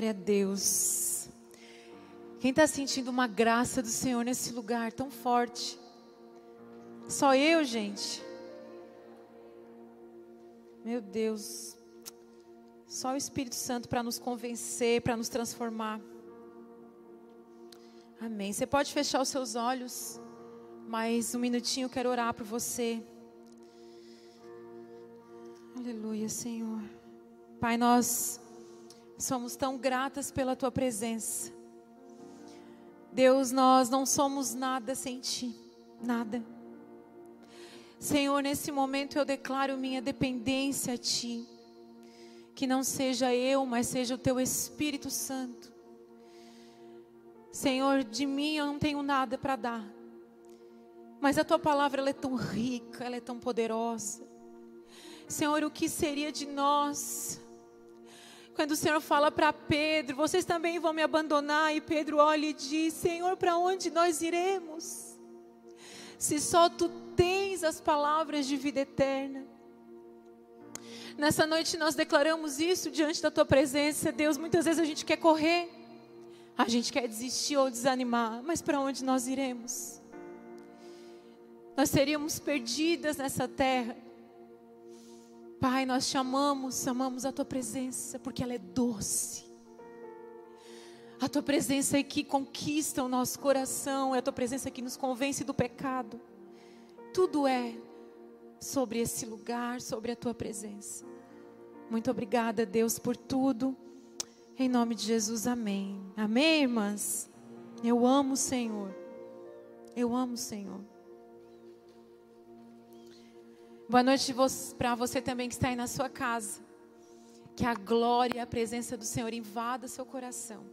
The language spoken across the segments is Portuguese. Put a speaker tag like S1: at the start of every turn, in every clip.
S1: Glória a Deus. Quem está sentindo uma graça do Senhor nesse lugar tão forte? Só eu, gente. Meu Deus. Só o Espírito Santo para nos convencer, para nos transformar. Amém. Você pode fechar os seus olhos, mas um minutinho eu quero orar por você. Aleluia, Senhor. Pai, nós somos tão gratas pela tua presença. Deus, nós não somos nada sem ti, nada. Senhor, nesse momento eu declaro minha dependência a ti. Que não seja eu, mas seja o teu Espírito Santo. Senhor, de mim eu não tenho nada para dar. Mas a tua palavra ela é tão rica, ela é tão poderosa. Senhor, o que seria de nós? Quando o Senhor fala para Pedro, vocês também vão me abandonar, e Pedro olha e diz: Senhor, para onde nós iremos? Se só tu tens as palavras de vida eterna. Nessa noite nós declaramos isso diante da tua presença, Deus. Muitas vezes a gente quer correr, a gente quer desistir ou desanimar, mas para onde nós iremos? Nós seríamos perdidas nessa terra. Pai, nós te amamos, amamos a tua presença, porque ela é doce. A tua presença é que conquista o nosso coração, é a tua presença que nos convence do pecado. Tudo é sobre esse lugar, sobre a tua presença. Muito obrigada, Deus, por tudo. Em nome de Jesus, amém. Amém, irmãs? Eu amo o Senhor. Eu amo o Senhor. Boa noite para você também que está aí na sua casa. Que a glória e a presença do Senhor invada seu coração.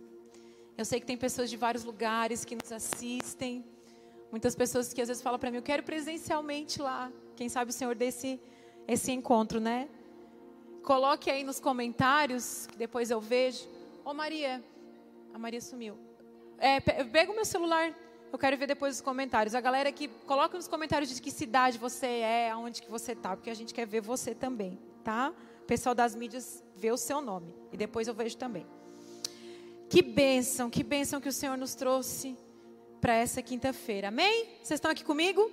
S1: Eu sei que tem pessoas de vários lugares que nos assistem. Muitas pessoas que às vezes falam para mim, eu quero presencialmente lá. Quem sabe o Senhor desse esse encontro, né? Coloque aí nos comentários, que depois eu vejo. Ô Maria, a Maria sumiu. É, pega o meu celular, eu quero ver depois os comentários. A galera que coloca nos comentários de que cidade você é, aonde que você tá, porque a gente quer ver você também, tá? O pessoal das mídias vê o seu nome e depois eu vejo também. Que bênção, que bênção que o Senhor nos trouxe para essa quinta-feira. Amém? Vocês estão aqui comigo?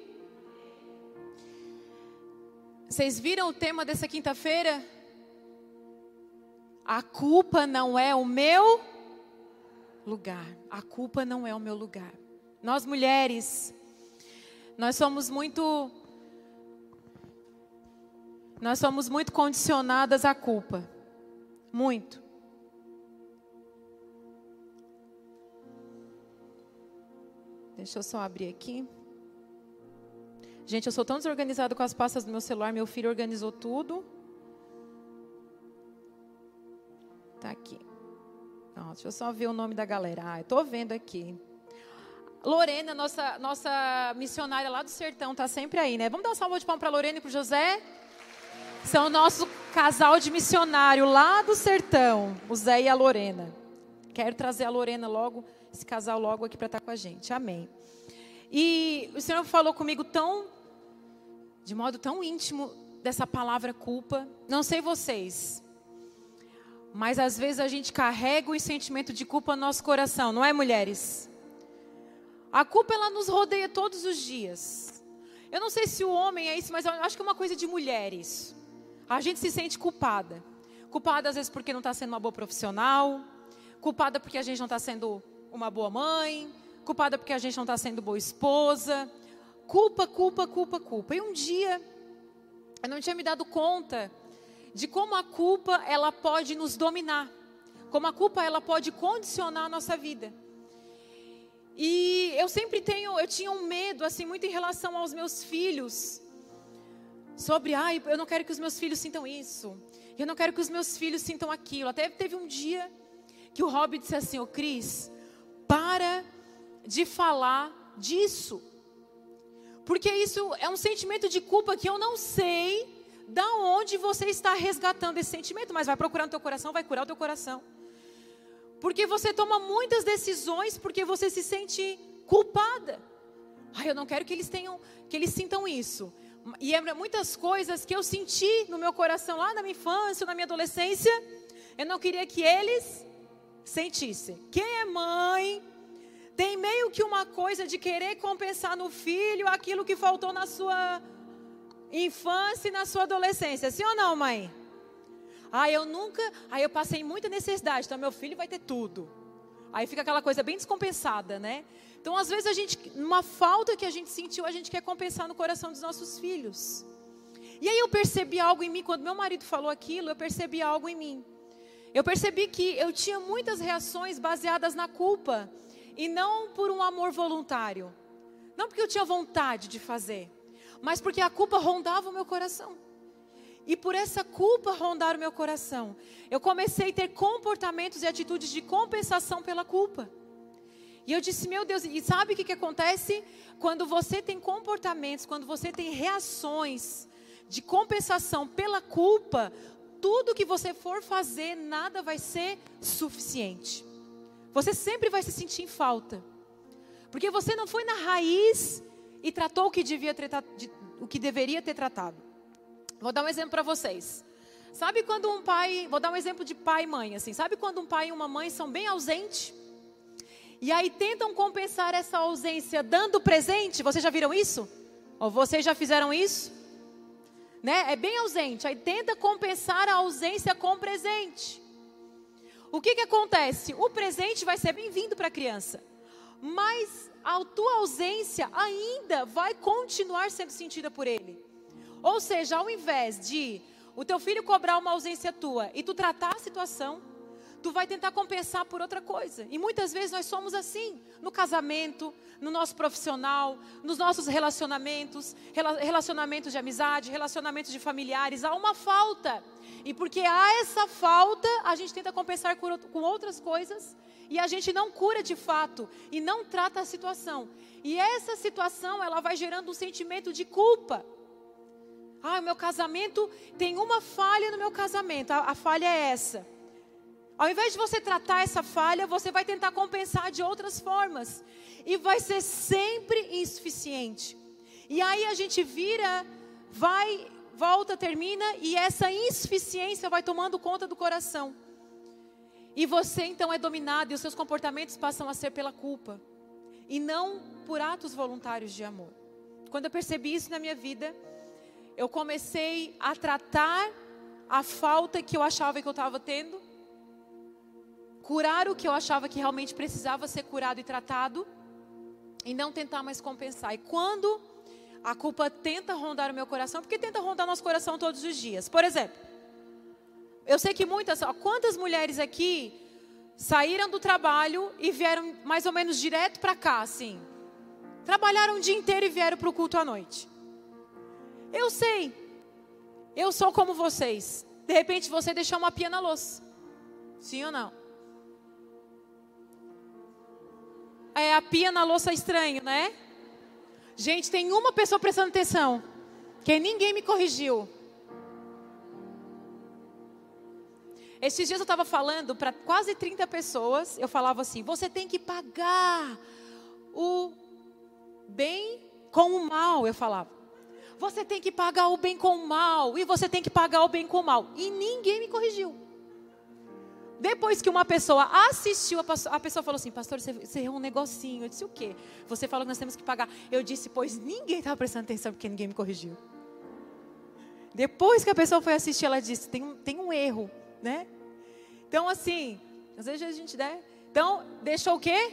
S1: Vocês viram o tema dessa quinta-feira? A culpa não é o meu lugar. A culpa não é o meu lugar. Nós mulheres, nós somos muito nós somos muito condicionadas à culpa. Muito. Deixa eu só abrir aqui. Gente, eu sou tão desorganizado com as pastas do meu celular, meu filho organizou tudo. Tá aqui. Não, deixa eu só ver o nome da galera. Ah, eu tô vendo aqui. Lorena, nossa, nossa missionária lá do sertão, tá sempre aí, né? Vamos dar uma salva de palmas para Lorena e para José? São o nosso casal de missionário lá do sertão, o Zé e a Lorena. Quero trazer a Lorena logo esse casal logo aqui para estar tá com a gente. Amém. E o Senhor falou comigo tão, de modo tão íntimo, dessa palavra culpa. Não sei vocês, mas às vezes a gente carrega o sentimento de culpa no nosso coração, não é, mulheres? A culpa ela nos rodeia todos os dias. Eu não sei se o homem é isso, mas eu acho que é uma coisa de mulheres. A gente se sente culpada. Culpada às vezes porque não está sendo uma boa profissional. Culpada porque a gente não está sendo uma boa mãe, culpada porque a gente não está sendo boa esposa. Culpa, culpa, culpa, culpa. E um dia, eu não tinha me dado conta de como a culpa ela pode nos dominar, como a culpa ela pode condicionar a nossa vida. E eu sempre tenho, eu tinha um medo assim muito em relação aos meus filhos, sobre, ai, eu não quero que os meus filhos sintam isso, eu não quero que os meus filhos sintam aquilo. Até teve um dia que o Rob disse assim, ô Cris, para de falar disso. Porque isso é um sentimento de culpa que eu não sei da onde você está resgatando esse sentimento, mas vai procurar no teu coração, vai curar o teu coração. Porque você toma muitas decisões porque você se sente culpada. Ai, eu não quero que eles tenham, que eles sintam isso. E é muitas coisas que eu senti no meu coração lá na minha infância, na minha adolescência, eu não queria que eles sentisse. Quem é mãe tem meio que uma coisa de querer compensar no filho aquilo que faltou na sua infância e na sua adolescência. Sim ou não, mãe? Ah, eu nunca. Aí eu passei muita necessidade, então meu filho vai ter tudo. Aí fica aquela coisa bem descompensada, né? Então, às vezes, a gente, uma falta que a gente sentiu, a gente quer compensar no coração dos nossos filhos. E aí eu percebi algo em mim, quando meu marido falou aquilo, eu percebi algo em mim. Eu percebi que eu tinha muitas reações baseadas na culpa e não por um amor voluntário. Não porque eu tinha vontade de fazer, mas porque a culpa rondava o meu coração. E por essa culpa rondar o meu coração, eu comecei a ter comportamentos e atitudes de compensação pela culpa. E eu disse, meu Deus, e sabe o que, que acontece? Quando você tem comportamentos, quando você tem reações de compensação pela culpa, tudo que você for fazer, nada vai ser suficiente. Você sempre vai se sentir em falta. Porque você não foi na raiz e tratou o que, devia ter, o que deveria ter tratado. Vou dar um exemplo para vocês. Sabe quando um pai, vou dar um exemplo de pai e mãe, assim. Sabe quando um pai e uma mãe são bem ausentes? E aí tentam compensar essa ausência dando presente. Vocês já viram isso? Ou vocês já fizeram isso? Né? É bem ausente. Aí tenta compensar a ausência com presente. O que, que acontece? O presente vai ser bem-vindo para a criança. Mas a tua ausência ainda vai continuar sendo sentida por ele. Ou seja, ao invés de o teu filho cobrar uma ausência tua e tu tratar a situação, tu vai tentar compensar por outra coisa. E muitas vezes nós somos assim, no casamento, no nosso profissional, nos nossos relacionamentos, relacionamentos de amizade, relacionamentos de familiares, há uma falta. E porque há essa falta, a gente tenta compensar com outras coisas e a gente não cura de fato e não trata a situação. E essa situação, ela vai gerando um sentimento de culpa. Ah, o meu casamento tem uma falha no meu casamento. A, a falha é essa. Ao invés de você tratar essa falha, você vai tentar compensar de outras formas. E vai ser sempre insuficiente. E aí a gente vira, vai, volta, termina, e essa insuficiência vai tomando conta do coração. E você então é dominado, e os seus comportamentos passam a ser pela culpa. E não por atos voluntários de amor. Quando eu percebi isso na minha vida, eu comecei a tratar a falta que eu achava que eu estava tendo curar o que eu achava que realmente precisava ser curado e tratado e não tentar mais compensar. E quando a culpa tenta rondar o meu coração, porque tenta rondar nosso coração todos os dias. Por exemplo, eu sei que muitas, ó, quantas mulheres aqui saíram do trabalho e vieram mais ou menos direto para cá, assim. Trabalharam o dia inteiro e vieram para o culto à noite. Eu sei. Eu sou como vocês. De repente você deixou uma pia na louça. Sim ou não? é, a pia na louça estranho, né? Gente, tem uma pessoa prestando atenção, que ninguém me corrigiu. Esses dias eu estava falando para quase 30 pessoas, eu falava assim: você tem que pagar o bem com o mal, eu falava. Você tem que pagar o bem com o mal, e você tem que pagar o bem com o mal. E ninguém me corrigiu. Depois que uma pessoa assistiu, a pessoa falou assim: Pastor, você errou um negocinho. Eu disse: O quê? Você falou que nós temos que pagar. Eu disse: Pois ninguém estava prestando atenção porque ninguém me corrigiu. Depois que a pessoa foi assistir, ela disse: Tem um, tem um erro, né? Então, assim, às vezes a gente der. Então, deixou o quê?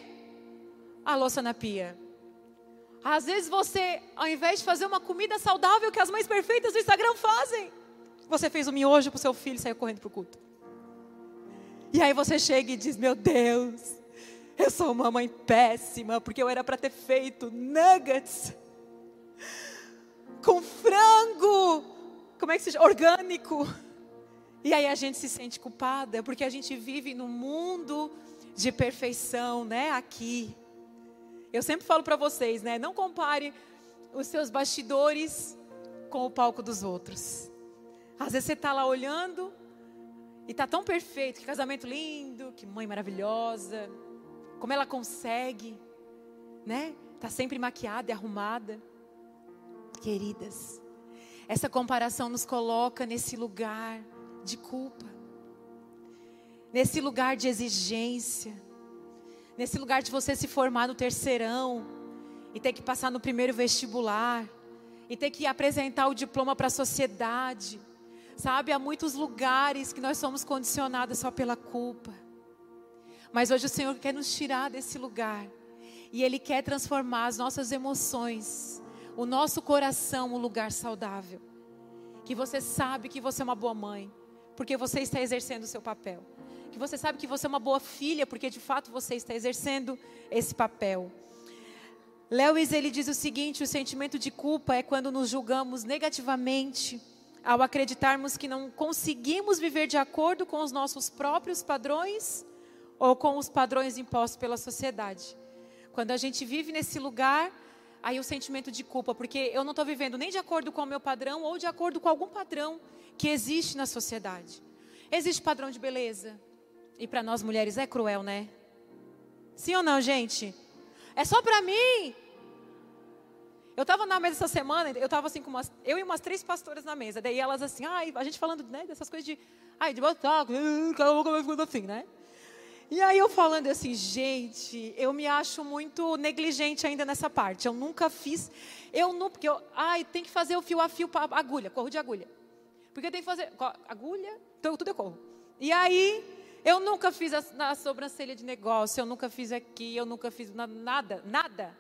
S1: A louça na pia. Às vezes você, ao invés de fazer uma comida saudável que as mães perfeitas do Instagram fazem, você fez um miojo para o seu filho e saiu correndo para o culto. E aí você chega e diz: Meu Deus, eu sou uma mãe péssima, porque eu era para ter feito nuggets com frango, como é que se chama? Orgânico. E aí a gente se sente culpada, porque a gente vive num mundo de perfeição, né? Aqui. Eu sempre falo para vocês, né? Não compare os seus bastidores com o palco dos outros. Às vezes você está lá olhando e tá tão perfeito, que casamento lindo, que mãe maravilhosa, como ela consegue, né? Tá sempre maquiada e arrumada. Queridas, essa comparação nos coloca nesse lugar de culpa. nesse lugar de exigência, nesse lugar de você se formar no terceirão e ter que passar no primeiro vestibular e ter que apresentar o diploma para a sociedade. Sabe, há muitos lugares que nós somos condicionados só pela culpa. Mas hoje o Senhor quer nos tirar desse lugar. E Ele quer transformar as nossas emoções, o nosso coração, um lugar saudável. Que você sabe que você é uma boa mãe, porque você está exercendo o seu papel que você sabe que você é uma boa filha, porque de fato você está exercendo esse papel. Lewis ele diz o seguinte: o sentimento de culpa é quando nos julgamos negativamente ao acreditarmos que não conseguimos viver de acordo com os nossos próprios padrões ou com os padrões impostos pela sociedade. Quando a gente vive nesse lugar, aí o sentimento de culpa, porque eu não estou vivendo nem de acordo com o meu padrão ou de acordo com algum padrão que existe na sociedade. Existe padrão de beleza, e para nós mulheres é cruel, né? Sim ou não, gente? É só para mim. Eu estava na mesa essa semana, eu estava assim com umas, eu e umas três pastoras na mesa, daí elas assim, ai, a gente falando, né, dessas coisas de, ai, de botar, cada boca vai ficando assim, né? E aí eu falando assim, gente, eu me acho muito negligente ainda nessa parte. Eu nunca fiz, eu não, porque eu, ai, tem que fazer o fio a fio agulha, corro de agulha. Porque tem que fazer agulha, então tudo eu corro. E aí eu nunca fiz a, na sobrancelha de negócio, eu nunca fiz aqui, eu nunca fiz nada, nada.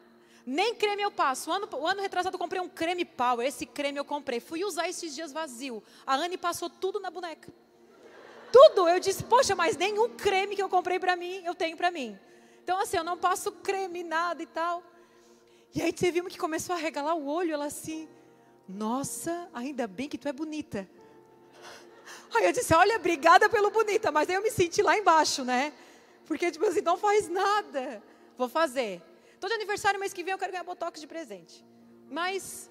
S1: Nem creme eu passo. O ano, o ano retrasado eu comprei um creme pau. Esse creme eu comprei. Fui usar esses dias vazio. A Anne passou tudo na boneca. Tudo. Eu disse, poxa, mas nenhum creme que eu comprei para mim, eu tenho para mim. Então, assim, eu não passo creme, nada e tal. E aí você viu que começou a regalar o olho, ela assim, nossa, ainda bem que tu é bonita. Aí eu disse, olha, obrigada pelo bonita, mas aí eu me senti lá embaixo, né? Porque, tipo assim, não faz nada. Vou fazer. Todo aniversário, mês que vem, eu quero ganhar botox de presente. Mas,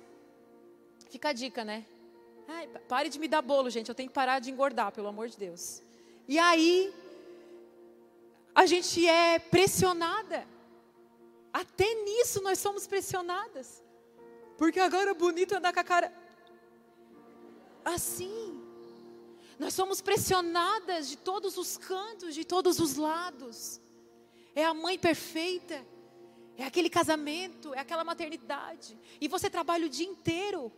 S1: fica a dica, né? Ai, pare de me dar bolo, gente. Eu tenho que parar de engordar, pelo amor de Deus. E aí, a gente é pressionada. Até nisso nós somos pressionadas. Porque agora bonito andar com a cara assim. Nós somos pressionadas de todos os cantos, de todos os lados. É a mãe perfeita, é aquele casamento, é aquela maternidade. E você trabalha o dia inteiro.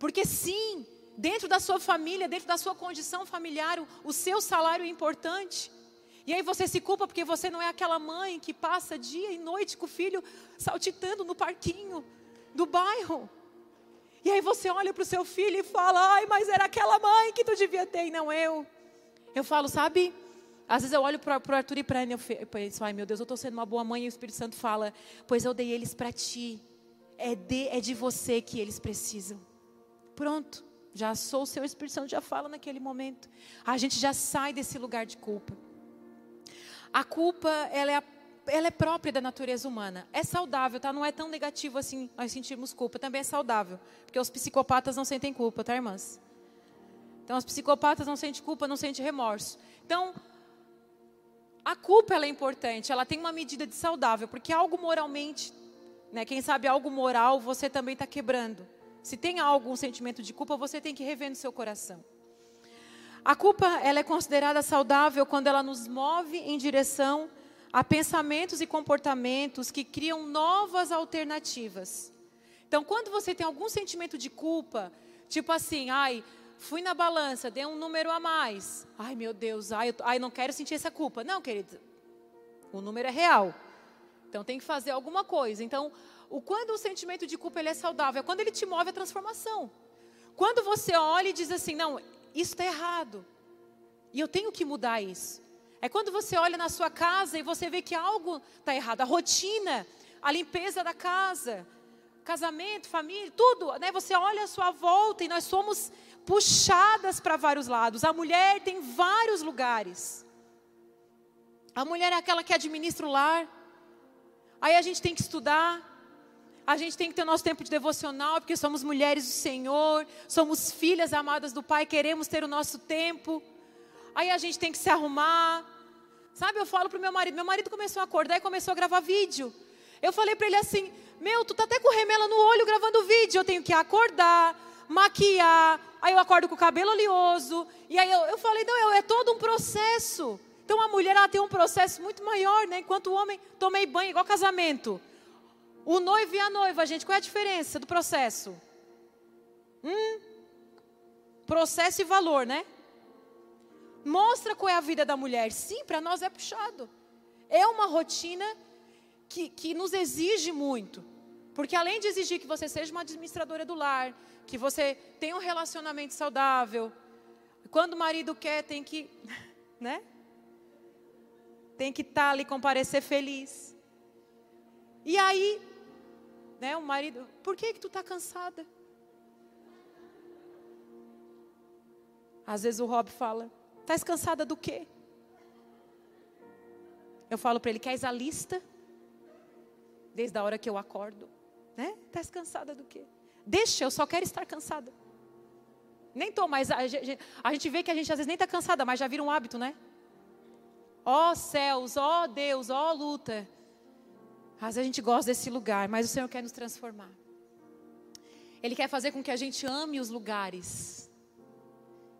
S1: Porque sim, dentro da sua família, dentro da sua condição familiar, o, seu salário é importante. E aí você se culpa porque você não é aquela mãe que passa dia e noite com o filho saltitando no parquinho do bairro. E aí você olha para o seu filho e fala: ai, mas era aquela mãe que tu devia ter e não eu. Eu falo, sabe? Às vezes eu olho para o Arthur e para ele e penso: ai meu Deus, eu estou sendo uma boa mãe. E o Espírito Santo fala: pois eu dei eles para ti. É de, é de você que eles precisam. Pronto, já sou o seu Espírito Santo, já fala naquele momento. A gente já sai desse lugar de culpa. A culpa, ela é a ela é própria da natureza humana. É saudável, tá? Não é tão negativo assim nós sentirmos culpa. Também é saudável. Porque os psicopatas não sentem culpa, tá, irmãs? Então, os psicopatas não sentem culpa, não sentem remorso. Então, a culpa ela é importante. Ela tem uma medida de saudável. Porque algo moralmente, né? Quem sabe algo moral você também está quebrando. Se tem algum sentimento de culpa, você tem que rever no seu coração. A culpa ela é considerada saudável quando ela nos move em direção Há pensamentos e comportamentos que criam novas alternativas. Então, quando você tem algum sentimento de culpa, tipo assim, ai, fui na balança, dei um número a mais. Ai, meu Deus, ai, eu, ai, não quero sentir essa culpa. Não, querido, o número é real. Então, tem que fazer alguma coisa. Então, o, quando o sentimento de culpa ele é saudável, é quando ele te move a transformação. Quando você olha e diz assim, não, isso está errado. E eu tenho que mudar isso. É quando você olha na sua casa e você vê que algo está errado. A rotina, a limpeza da casa, casamento, família, tudo. Né? Você olha à sua volta e nós somos puxadas para vários lados. A mulher tem vários lugares. A mulher é aquela que administra o lar. Aí a gente tem que estudar. A gente tem que ter nosso tempo de devocional, porque somos mulheres do Senhor, somos filhas amadas do Pai, queremos ter o nosso tempo. Aí a gente tem que se arrumar, Sabe, eu falo pro meu marido, meu marido começou a acordar e começou a gravar vídeo. Eu falei para ele assim: "Meu, tu tá até com remela no olho gravando vídeo, eu tenho que acordar, maquiar, aí eu acordo com o cabelo oleoso". E aí eu, eu falei: "Não, é todo um processo". Então a mulher ela tem um processo muito maior, né? Enquanto o homem tomei banho, igual casamento. O noivo e a noiva, gente, qual é a diferença do processo? Hum? Processo e valor, né? Mostra qual é a vida da mulher. Sim, para nós é puxado. É uma rotina que, que nos exige muito. Porque além de exigir que você seja uma administradora do lar, que você tenha um relacionamento saudável, quando o marido quer, tem que, né? Tem que estar tá ali, comparecer feliz. E aí, né, o marido, por que que tu está cansada? Às vezes o Rob fala, estás cansada do quê? Eu falo para ele, queres a lista? Desde a hora que eu acordo. Né? Estás cansada do quê? Deixa, eu só quero estar cansada. Nem estou, mas a gente, a gente vê que a gente às vezes nem está cansada, mas já vira um hábito, né? Ó oh, céus, ó oh, Deus, ó oh, luta. Às vezes a gente gosta desse lugar, mas o Senhor quer nos transformar. Ele quer fazer com que a gente ame os lugares.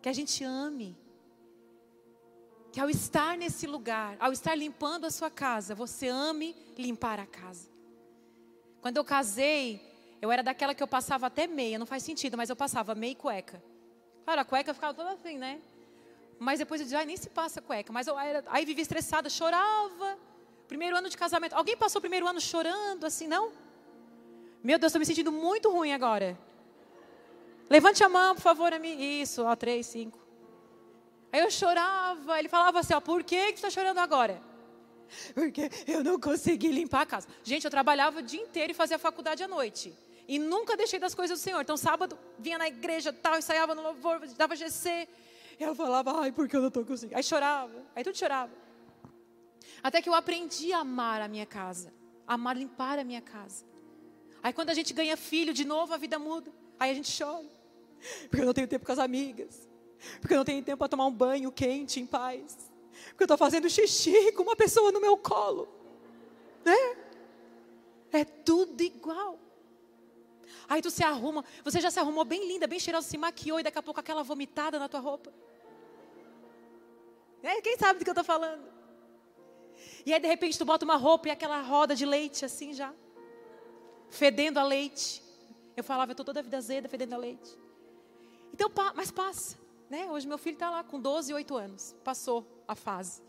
S1: Que a gente ame. Que ao estar nesse lugar, ao estar limpando a sua casa, você ame limpar a casa. Quando eu casei, eu era daquela que eu passava até meia, não faz sentido, mas eu passava meia e cueca. Claro, a cueca ficava toda assim, né? Mas depois eu dizia, ai, nem se passa cueca. Mas eu era, aí vivia estressada, chorava. Primeiro ano de casamento. Alguém passou o primeiro ano chorando assim, não? Meu Deus, estou me sentindo muito ruim agora. Levante a mão, por favor, a mim. Isso, ó, três, cinco. Aí eu chorava. Ele falava assim, ó, por que, que você está chorando agora? porque eu não consegui limpar a casa. Gente, eu trabalhava o dia inteiro e fazia faculdade à noite. E nunca deixei das coisas do Senhor. Então, sábado, vinha na igreja, tal, ensaiava no louvor, dava GC. Eu falava, ai, porque eu não estou conseguindo. Aí chorava, aí tudo chorava. Até que eu aprendi a amar a minha casa, amar limpar a minha casa. Aí quando a gente ganha filho, de novo a vida muda. Aí a gente chora. Porque eu não tenho tempo com as amigas. Porque eu não tenho tempo para tomar um banho quente, em paz. Porque eu estou fazendo xixi com uma pessoa no meu colo. Né? É tudo igual. Aí tu se arruma, você já se arrumou bem linda, bem cheirosa, se maquiou e daqui a pouco aquela vomitada na tua roupa. É, quem sabe do que eu estou falando? E aí de repente tu bota uma roupa e aquela roda de leite assim já. Fedendo a leite. Eu falava, eu estou toda a vida azeda, fedendo a leite. Então, mas passa. Né? Hoje meu filho está lá com 12, 8 anos. Passou a fase.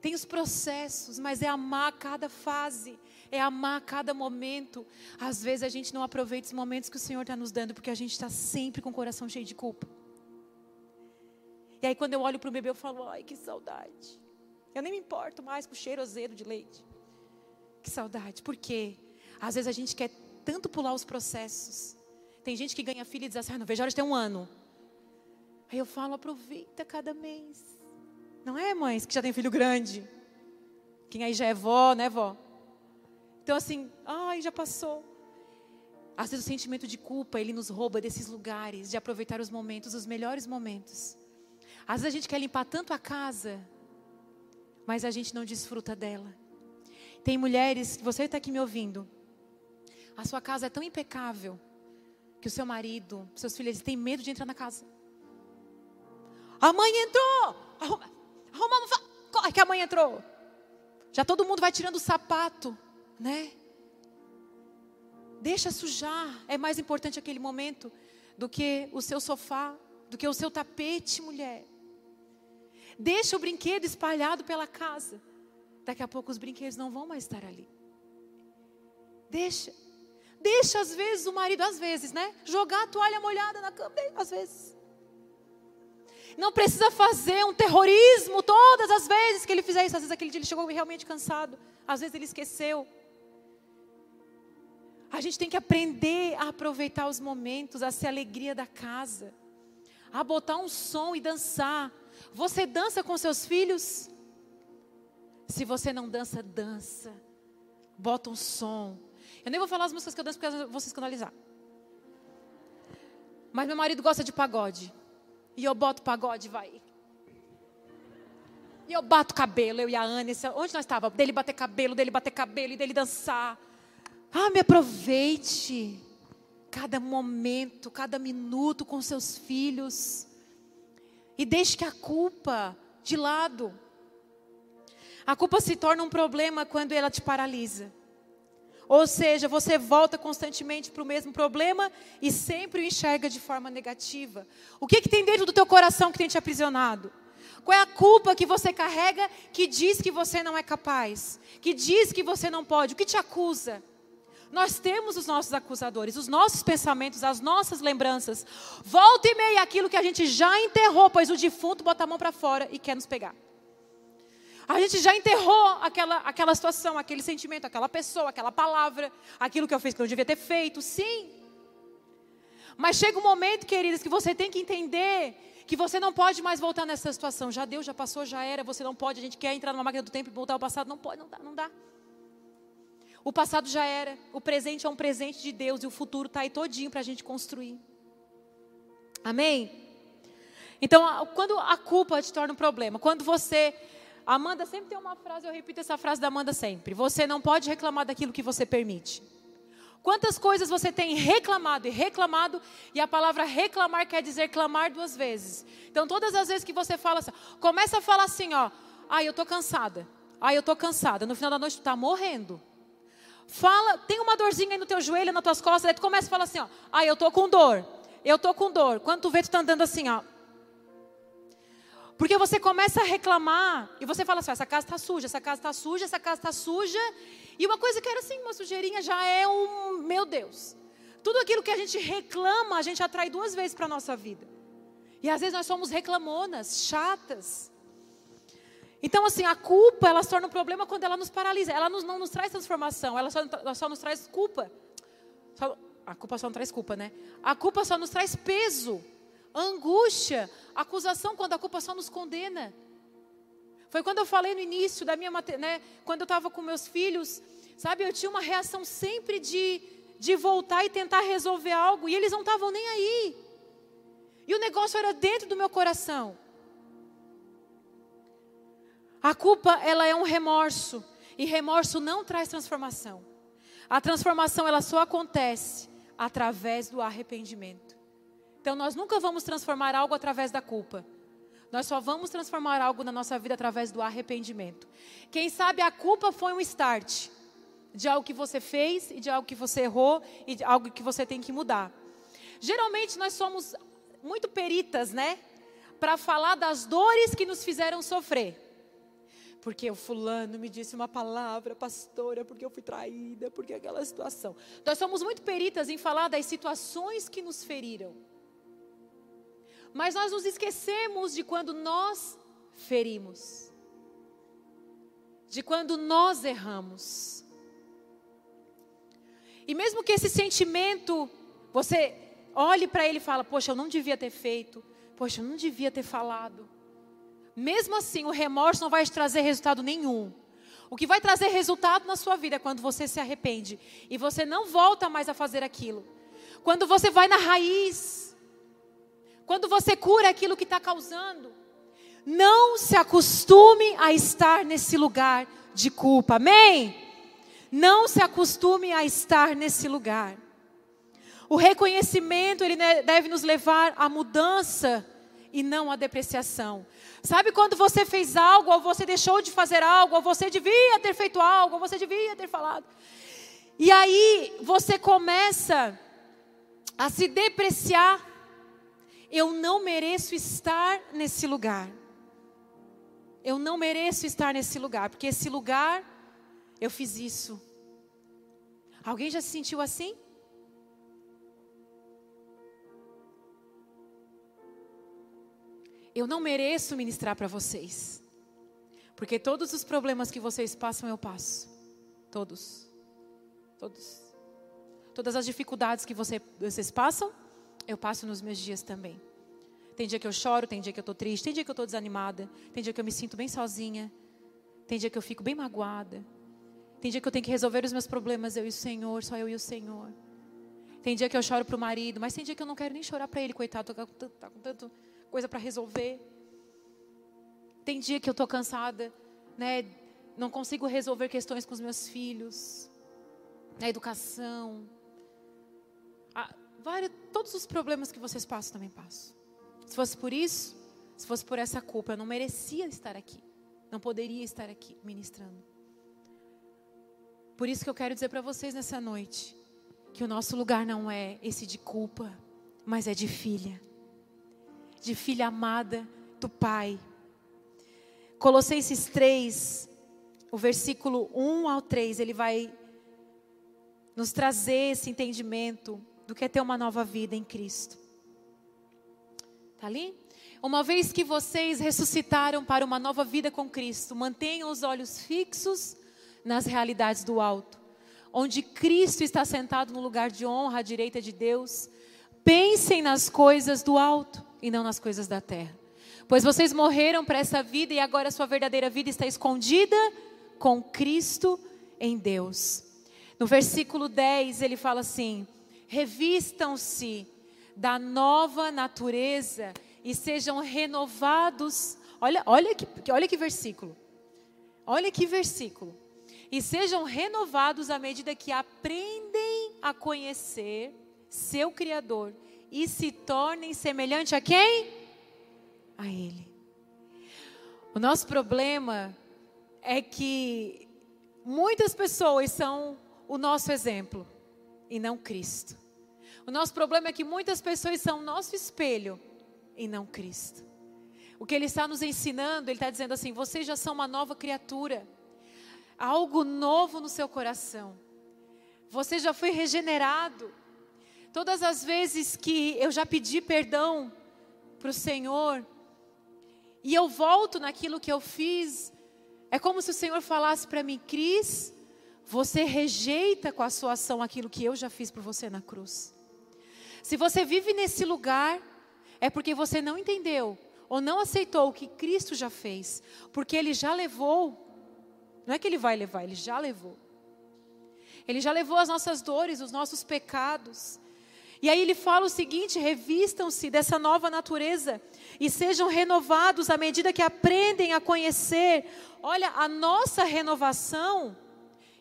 S1: Tem os processos, mas é amar cada fase, é amar cada momento. Às vezes a gente não aproveita os momentos que o Senhor está nos dando, porque a gente está sempre com o coração cheio de culpa. E aí quando eu olho para o bebê, eu falo, ai, que saudade. Eu nem me importo mais com o cheiro azedo de leite. Que saudade. Por quê? Às vezes a gente quer tanto pular os processos. Tem gente que ganha filho e diz assim, ah, não vejo a hora de ter um ano. Aí eu falo, aproveita cada mês. Não é, mães, que já tem filho grande? Quem aí já é vó, né, vó? Então, assim, ai, já passou. Às vezes o sentimento de culpa, ele nos rouba desses lugares, de aproveitar os momentos, os melhores momentos. Às vezes a gente quer limpar tanto a casa, mas a gente não desfruta dela. Tem mulheres, você está aqui me ouvindo, a sua casa é tão impecável, que o seu marido, seus filhos, têm medo de entrar na casa. A mãe entrou! Arruma. Arrumamos, corre que a mãe entrou. Já todo mundo vai tirando o sapato, né? Deixa sujar. É mais importante aquele momento do que o seu sofá, do que o seu tapete, mulher. Deixa o brinquedo espalhado pela casa. Daqui a pouco os brinquedos não vão mais estar ali. Deixa. Deixa às vezes o marido, às vezes, né? Jogar a toalha molhada na cama, às vezes. Não precisa fazer um terrorismo todas as vezes que ele fizer isso. Às vezes aquele dia ele chegou realmente cansado. Às vezes ele esqueceu. A gente tem que aprender a aproveitar os momentos, a ser a alegria da casa. A botar um som e dançar. Você dança com seus filhos? Se você não dança, dança. Bota um som. Eu nem vou falar as músicas que eu danço porque eu vou se escandalizar. Mas meu marido gosta de pagode. E eu boto pagode, vai. E eu bato cabelo, eu e a Anne. Onde nós estávamos? Dele bater cabelo, dele bater cabelo e dele dançar. Ah, me aproveite. Cada momento, cada minuto com seus filhos. E deixe que a culpa de lado. A culpa se torna um problema quando ela te paralisa. Ou seja, você volta constantemente para o mesmo problema e sempre o enxerga de forma negativa. O que, que tem dentro do teu coração que tem te aprisionado? Qual é a culpa que você carrega que diz que você não é capaz? Que diz que você não pode? O que te acusa? Nós temos os nossos acusadores, os nossos pensamentos, as nossas lembranças. Volta e meia aquilo que a gente já enterrou, pois o defunto bota a mão para fora e quer nos pegar. A gente já enterrou aquela, aquela situação, aquele sentimento, aquela pessoa, aquela palavra, aquilo que eu fiz que eu devia ter feito, sim. Mas chega um momento, queridas, que você tem que entender que você não pode mais voltar nessa situação. Já deu, já passou, já era, você não pode. A gente quer entrar numa máquina do tempo e voltar ao passado, não pode, não dá, não dá. O passado já era, o presente é um presente de Deus e o futuro está aí todinho para a gente construir. Amém? Então, quando a culpa te torna um problema, quando você. Amanda sempre tem uma frase, eu repito essa frase da Amanda sempre. Você não pode reclamar daquilo que você permite. Quantas coisas você tem reclamado e reclamado, e a palavra reclamar quer dizer clamar duas vezes. Então, todas as vezes que você fala assim, começa a falar assim, ó, ai, eu tô cansada. Ai, eu tô cansada. No final da noite tu tá morrendo. Fala, tem uma dorzinha aí no teu joelho, nas tuas costas, aí tu começa a falar assim, ó, ah, eu tô com dor. Eu tô com dor. Quando tu vê, tu tá andando assim, ó. Porque você começa a reclamar e você fala assim, essa casa está suja, essa casa está suja, essa casa está suja. E uma coisa que era assim, uma sujeirinha já é um, meu Deus. Tudo aquilo que a gente reclama, a gente atrai duas vezes para a nossa vida. E às vezes nós somos reclamonas, chatas. Então, assim, a culpa, ela se torna um problema quando ela nos paralisa. Ela nos, não nos traz transformação, ela só, ela só nos traz culpa. Só, a culpa só não traz culpa, né? A culpa só nos traz peso, angústia, acusação, quando a culpa só nos condena. Foi quando eu falei no início da minha, né, quando eu estava com meus filhos, sabe, eu tinha uma reação sempre de, de voltar e tentar resolver algo, e eles não estavam nem aí. E o negócio era dentro do meu coração. A culpa, ela é um remorso. E remorso não traz transformação. A transformação, ela só acontece através do arrependimento. Então, nós nunca vamos transformar algo através da culpa. Nós só vamos transformar algo na nossa vida através do arrependimento. Quem sabe a culpa foi um start de algo que você fez e de algo que você errou e de algo que você tem que mudar. Geralmente nós somos muito peritas, né? Para falar das dores que nos fizeram sofrer porque o fulano me disse uma palavra, pastora, porque eu fui traída, porque aquela situação. Nós somos muito peritas em falar das situações que nos feriram. Mas nós nos esquecemos de quando nós ferimos. De quando nós erramos. E mesmo que esse sentimento, você olhe para ele e fala: "Poxa, eu não devia ter feito. Poxa, eu não devia ter falado. Mesmo assim, o remorso não vai te trazer resultado nenhum. O que vai trazer resultado na sua vida é quando você se arrepende e você não volta mais a fazer aquilo. Quando você vai na raiz. Quando você cura aquilo que está causando. Não se acostume a estar nesse lugar de culpa. Amém? Não se acostume a estar nesse lugar. O reconhecimento ele deve nos levar à mudança e não à depreciação. Sabe quando você fez algo, ou você deixou de fazer algo, ou você devia ter feito algo, ou você devia ter falado. E aí você começa a se depreciar. Eu não mereço estar nesse lugar. Eu não mereço estar nesse lugar, porque esse lugar eu fiz isso. Alguém já se sentiu assim? eu não mereço ministrar para vocês. Porque todos os problemas que vocês passam, eu passo. Todos. Todos. Todas as dificuldades que você, vocês passam, eu passo nos meus dias também. Tem dia que eu choro, tem dia que eu estou triste, tem dia que eu estou desanimada, tem dia que eu me sinto bem sozinha, tem dia que eu fico bem magoada, tem dia que eu tenho que resolver os meus problemas, eu e o Senhor, só eu e o Senhor. Tem dia que eu choro para o marido, mas tem dia que eu não quero nem chorar para ele, coitado, está com, tá com tanto coisa para resolver. Tem dia que eu estou cansada, né? Não consigo resolver questões com os meus filhos, na educação. Ah, vários, todos os problemas que vocês passam também passo. Se fosse por isso, se fosse por essa culpa, eu não merecia estar aqui. não poderia estar aqui ministrando. Por isso que eu quero dizer para vocês nessa noite que o nosso lugar não é esse de culpa, mas é de filha, de filha amada do Pai. Colossenses 3, o versículo 1 ao 3, ele vai nos trazer esse entendimento do que ter uma nova vida em Cristo. Está ali? Uma vez que vocês ressuscitaram para uma nova vida com Cristo, mantenham os olhos fixos nas realidades do alto, onde Cristo está sentado no lugar de honra à direita de Deus. Pensem nas coisas do alto e não nas coisas da terra. Pois vocês morreram para essa vida e agora sua verdadeira vida está escondida com Cristo em Deus. No versículo 10 ele fala assim: revistam-se da nova natureza e sejam renovados. Olha, olha que, olha que versículo. Olha que versículo. E sejam renovados à medida que aprendem a conhecer seu Criador e se tornem semelhante a quem? A Ele. O nosso problema é que muitas pessoas são o nosso exemplo e não Cristo. O nosso problema é que muitas pessoas são nosso espelho e não Cristo. O que ele está nos ensinando, ele está dizendo assim: vocês já são uma nova criatura, algo novo no seu coração. Você já foi regenerado. Todas as vezes que eu já pedi perdão para o Senhor, e eu volto naquilo que eu fiz, é como se o Senhor falasse para mim, Cris, você rejeita com a sua ação aquilo que eu já fiz por você na cruz. Se você vive nesse lugar, é porque você não entendeu ou não aceitou o que Cristo já fez, porque Ele já levou. Não é que Ele vai levar, Ele já levou. Ele já levou as nossas dores, os nossos pecados. E aí ele fala o seguinte: revistam-se dessa nova natureza e sejam renovados à medida que aprendem a conhecer. Olha, a nossa renovação,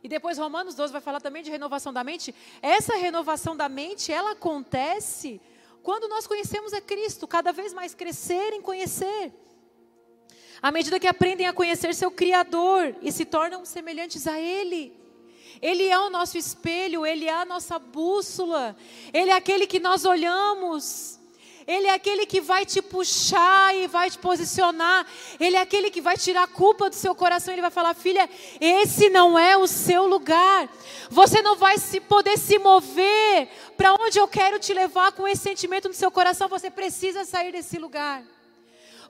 S1: e depois Romanos 12 vai falar também de renovação da mente. Essa renovação da mente, ela acontece quando nós conhecemos a Cristo, cada vez mais crescer em conhecer. À medida que aprendem a conhecer seu Criador e se tornam semelhantes a Ele. Ele é o nosso espelho, Ele é a nossa bússola, Ele é aquele que nós olhamos. Ele é aquele que vai te puxar e vai te posicionar. Ele é aquele que vai tirar a culpa do seu coração. Ele vai falar: filha, esse não é o seu lugar. Você não vai se poder se mover para onde eu quero te levar com esse sentimento no seu coração. Você precisa sair desse lugar.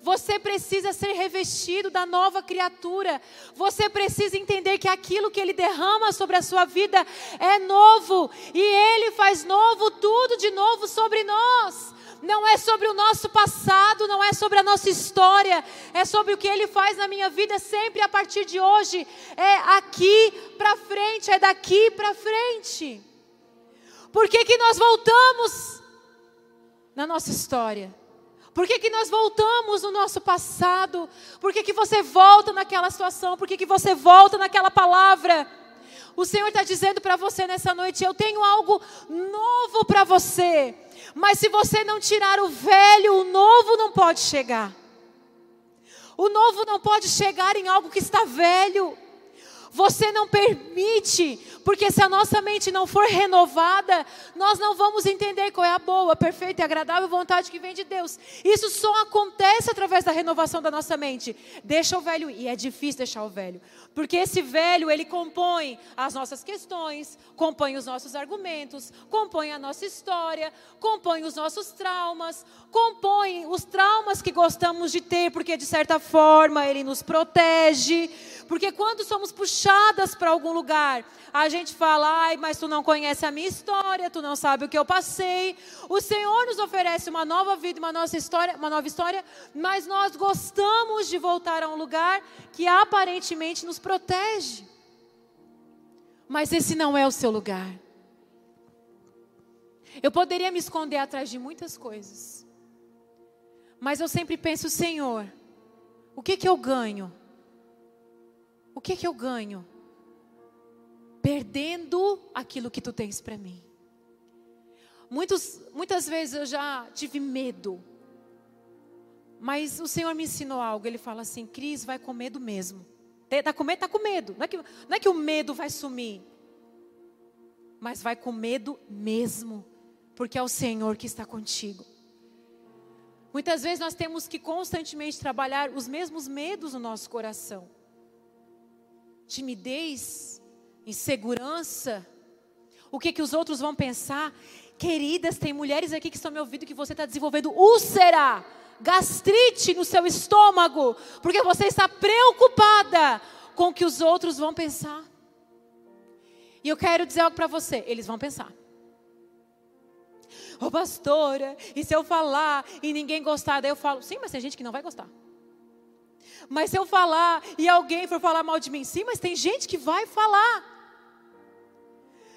S1: Você precisa ser revestido da nova criatura. Você precisa entender que aquilo que Ele derrama sobre a sua vida é novo. E Ele faz novo tudo de novo sobre nós não é sobre o nosso passado, não é sobre a nossa história, é sobre o que Ele faz na minha vida sempre a partir de hoje. É aqui para frente, é daqui para frente. Por que, que nós voltamos na nossa história? Por que, que nós voltamos no nosso passado? Por que, que você volta naquela situação? Por que, que você volta naquela palavra? O Senhor está dizendo para você nessa noite: eu tenho algo novo para você. Mas se você não tirar o velho, o novo não pode chegar. O novo não pode chegar em algo que está velho. Você não permite, porque se a nossa mente não for renovada, nós não vamos entender qual é a boa, perfeita e agradável vontade que vem de Deus. Isso só acontece através da renovação da nossa mente. Deixa o velho e é difícil deixar o velho, porque esse velho, ele compõe as nossas questões, compõe os nossos argumentos, compõe a nossa história, compõe os nossos traumas, compõe os traumas que gostamos de ter, porque de certa forma ele nos protege. Porque quando somos puxadas para algum lugar, a gente fala, ai, mas tu não conhece a minha história, tu não sabe o que eu passei. O Senhor nos oferece uma nova vida, uma nova história, uma nova história, mas nós gostamos de voltar a um lugar que aparentemente nos protege. Mas esse não é o seu lugar. Eu poderia me esconder atrás de muitas coisas. Mas eu sempre penso, Senhor, o que que eu ganho o que que eu ganho? Perdendo aquilo que tu tens para mim. Muitos, muitas vezes eu já tive medo. Mas o Senhor me ensinou algo. Ele fala assim: Cris, vai com medo mesmo. Está com medo? Está com medo. Não é, que, não é que o medo vai sumir. Mas vai com medo mesmo. Porque é o Senhor que está contigo. Muitas vezes nós temos que constantemente trabalhar os mesmos medos no nosso coração. Timidez, insegurança, o que, que os outros vão pensar. Queridas, tem mulheres aqui que estão me ouvindo que você está desenvolvendo úlcera gastrite no seu estômago, porque você está preocupada com o que os outros vão pensar. E eu quero dizer algo para você: eles vão pensar. Ô oh, pastora, e se eu falar e ninguém gostar, daí eu falo, sim, mas tem gente que não vai gostar. Mas se eu falar e alguém for falar mal de mim, sim, mas tem gente que vai falar.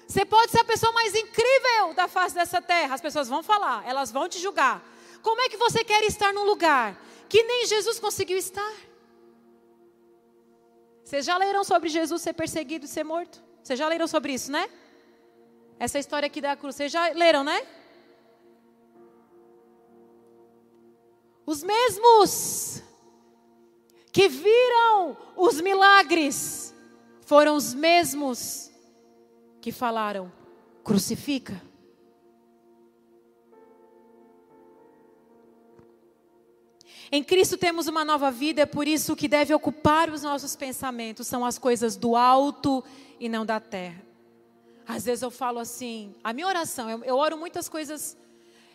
S1: Você pode ser a pessoa mais incrível da face dessa terra, as pessoas vão falar, elas vão te julgar. Como é que você quer estar num lugar que nem Jesus conseguiu estar? Vocês já leram sobre Jesus ser perseguido e ser morto? Vocês já leram sobre isso, né? Essa história aqui da cruz, vocês já leram, né? Os mesmos que viram os milagres foram os mesmos que falaram: crucifica. Em Cristo temos uma nova vida, é por isso que deve ocupar os nossos pensamentos são as coisas do alto e não da terra. Às vezes eu falo assim, a minha oração, eu, eu oro muitas coisas.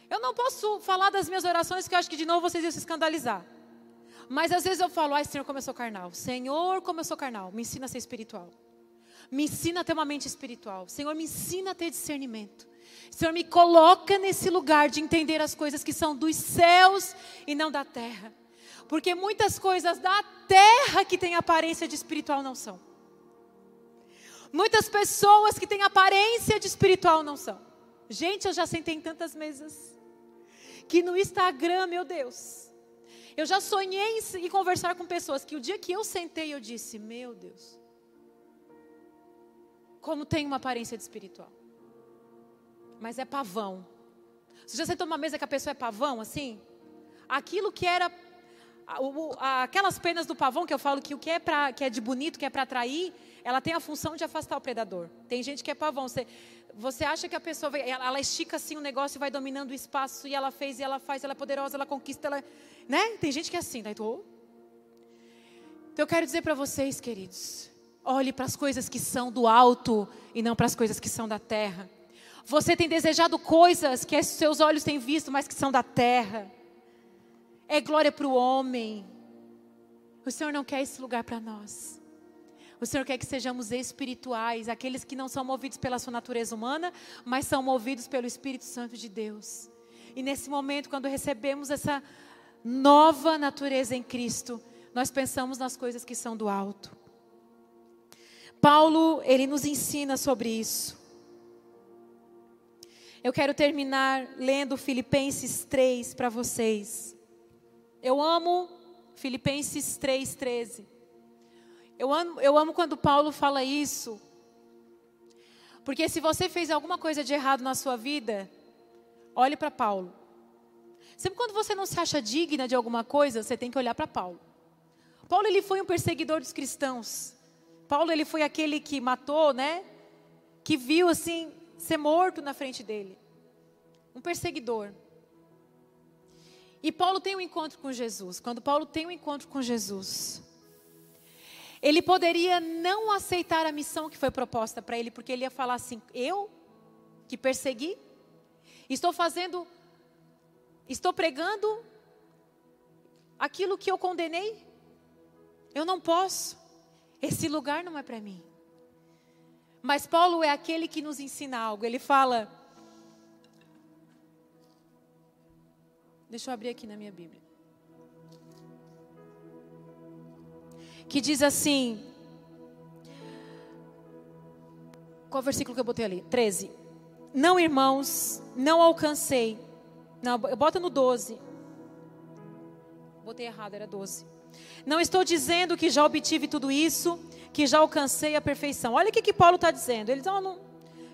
S1: Eu não posso falar das minhas orações, que eu acho que de novo vocês iam se escandalizar. Mas às vezes eu falo, ai Senhor, como eu sou carnal. Senhor, como eu sou carnal. Me ensina a ser espiritual. Me ensina a ter uma mente espiritual. Senhor, me ensina a ter discernimento. Senhor, me coloca nesse lugar de entender as coisas que são dos céus e não da terra. Porque muitas coisas da terra que têm aparência de espiritual não são. Muitas pessoas que têm aparência de espiritual não são. Gente, eu já sentei em tantas mesas. Que no Instagram, meu Deus. Eu já sonhei em conversar com pessoas que o dia que eu sentei, eu disse: Meu Deus. Como tem uma aparência de espiritual mas é pavão. Você já sentou numa mesa que a pessoa é pavão, assim? Aquilo que era. Aquelas penas do pavão que eu falo que o que é, pra, que é de bonito, que é para atrair, ela tem a função de afastar o predador. Tem gente que é pavão. Você, você acha que a pessoa, ela, ela estica assim o negócio e vai dominando o espaço, e ela fez, e ela faz, ela é poderosa, ela conquista, ela. Né? Tem gente que é assim, daí tu. Então eu quero dizer para vocês, queridos, olhe para as coisas que são do alto e não para as coisas que são da terra. Você tem desejado coisas que seus olhos têm visto, mas que são da terra. É glória para o homem. O Senhor não quer esse lugar para nós. O Senhor quer que sejamos espirituais, aqueles que não são movidos pela sua natureza humana, mas são movidos pelo Espírito Santo de Deus. E nesse momento, quando recebemos essa nova natureza em Cristo, nós pensamos nas coisas que são do alto. Paulo, ele nos ensina sobre isso. Eu quero terminar lendo Filipenses 3 para vocês. Eu amo Filipenses 3,13. Eu amo, eu amo quando Paulo fala isso. Porque se você fez alguma coisa de errado na sua vida, olhe para Paulo. Sempre quando você não se acha digna de alguma coisa, você tem que olhar para Paulo. Paulo ele foi um perseguidor dos cristãos. Paulo ele foi aquele que matou, né? Que viu assim ser morto na frente dele. Um perseguidor. E Paulo tem um encontro com Jesus. Quando Paulo tem um encontro com Jesus, ele poderia não aceitar a missão que foi proposta para ele, porque ele ia falar assim: Eu que persegui, estou fazendo, estou pregando aquilo que eu condenei. Eu não posso. Esse lugar não é para mim. Mas Paulo é aquele que nos ensina algo. Ele fala. Deixa eu abrir aqui na minha Bíblia. Que diz assim. Qual o versículo que eu botei ali? 13. Não, irmãos, não alcancei. Não, bota no 12. Botei errado, era 12. Não estou dizendo que já obtive tudo isso que já alcancei a perfeição. Olha o que, que Paulo está dizendo. Ele diz: oh, não,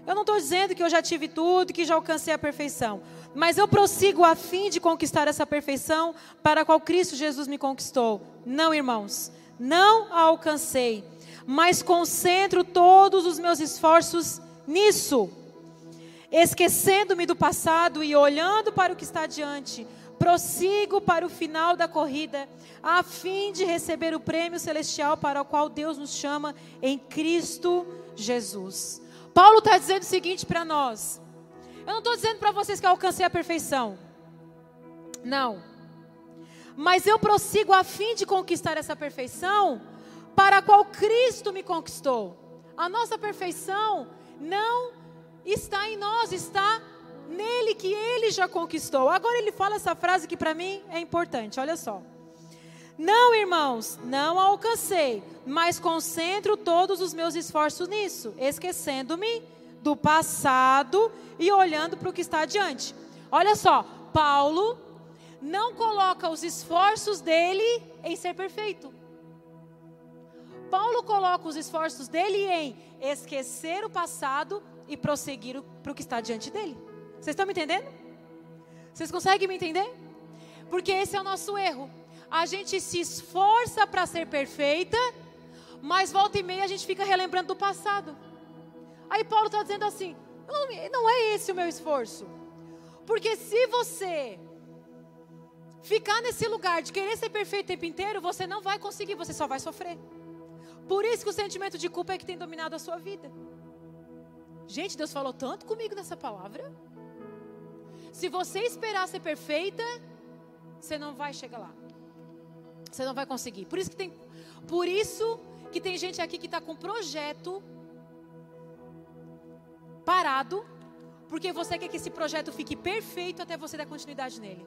S1: Eu não estou dizendo que eu já tive tudo, que já alcancei a perfeição. Mas eu prossigo a fim de conquistar essa perfeição para a qual Cristo Jesus me conquistou. Não, irmãos, não a alcancei, mas concentro todos os meus esforços nisso. Esquecendo-me do passado e olhando para o que está diante, prossigo para o final da corrida, a fim de receber o prêmio celestial para o qual Deus nos chama em Cristo Jesus. Paulo está dizendo o seguinte para nós: eu não estou dizendo para vocês que eu alcancei a perfeição, não, mas eu prossigo a fim de conquistar essa perfeição para a qual Cristo me conquistou. A nossa perfeição não está em nós, está nele que ele já conquistou. Agora ele fala essa frase que para mim é importante, olha só. Não, irmãos, não alcancei, mas concentro todos os meus esforços nisso, esquecendo-me do passado e olhando para o que está adiante. Olha só, Paulo não coloca os esforços dele em ser perfeito. Paulo coloca os esforços dele em esquecer o passado e prosseguir para o que está diante dele. Vocês estão me entendendo? Vocês conseguem me entender? Porque esse é o nosso erro. A gente se esforça para ser perfeita, mas volta e meia a gente fica relembrando do passado. Aí Paulo está dizendo assim: não, não é esse o meu esforço. Porque se você ficar nesse lugar de querer ser perfeito o tempo inteiro, você não vai conseguir, você só vai sofrer. Por isso que o sentimento de culpa é que tem dominado a sua vida. Gente, Deus falou tanto comigo nessa palavra. Se você esperar ser perfeita, você não vai chegar lá. Você não vai conseguir. Por isso que tem, por isso que tem gente aqui que está com projeto parado, porque você quer que esse projeto fique perfeito até você dar continuidade nele.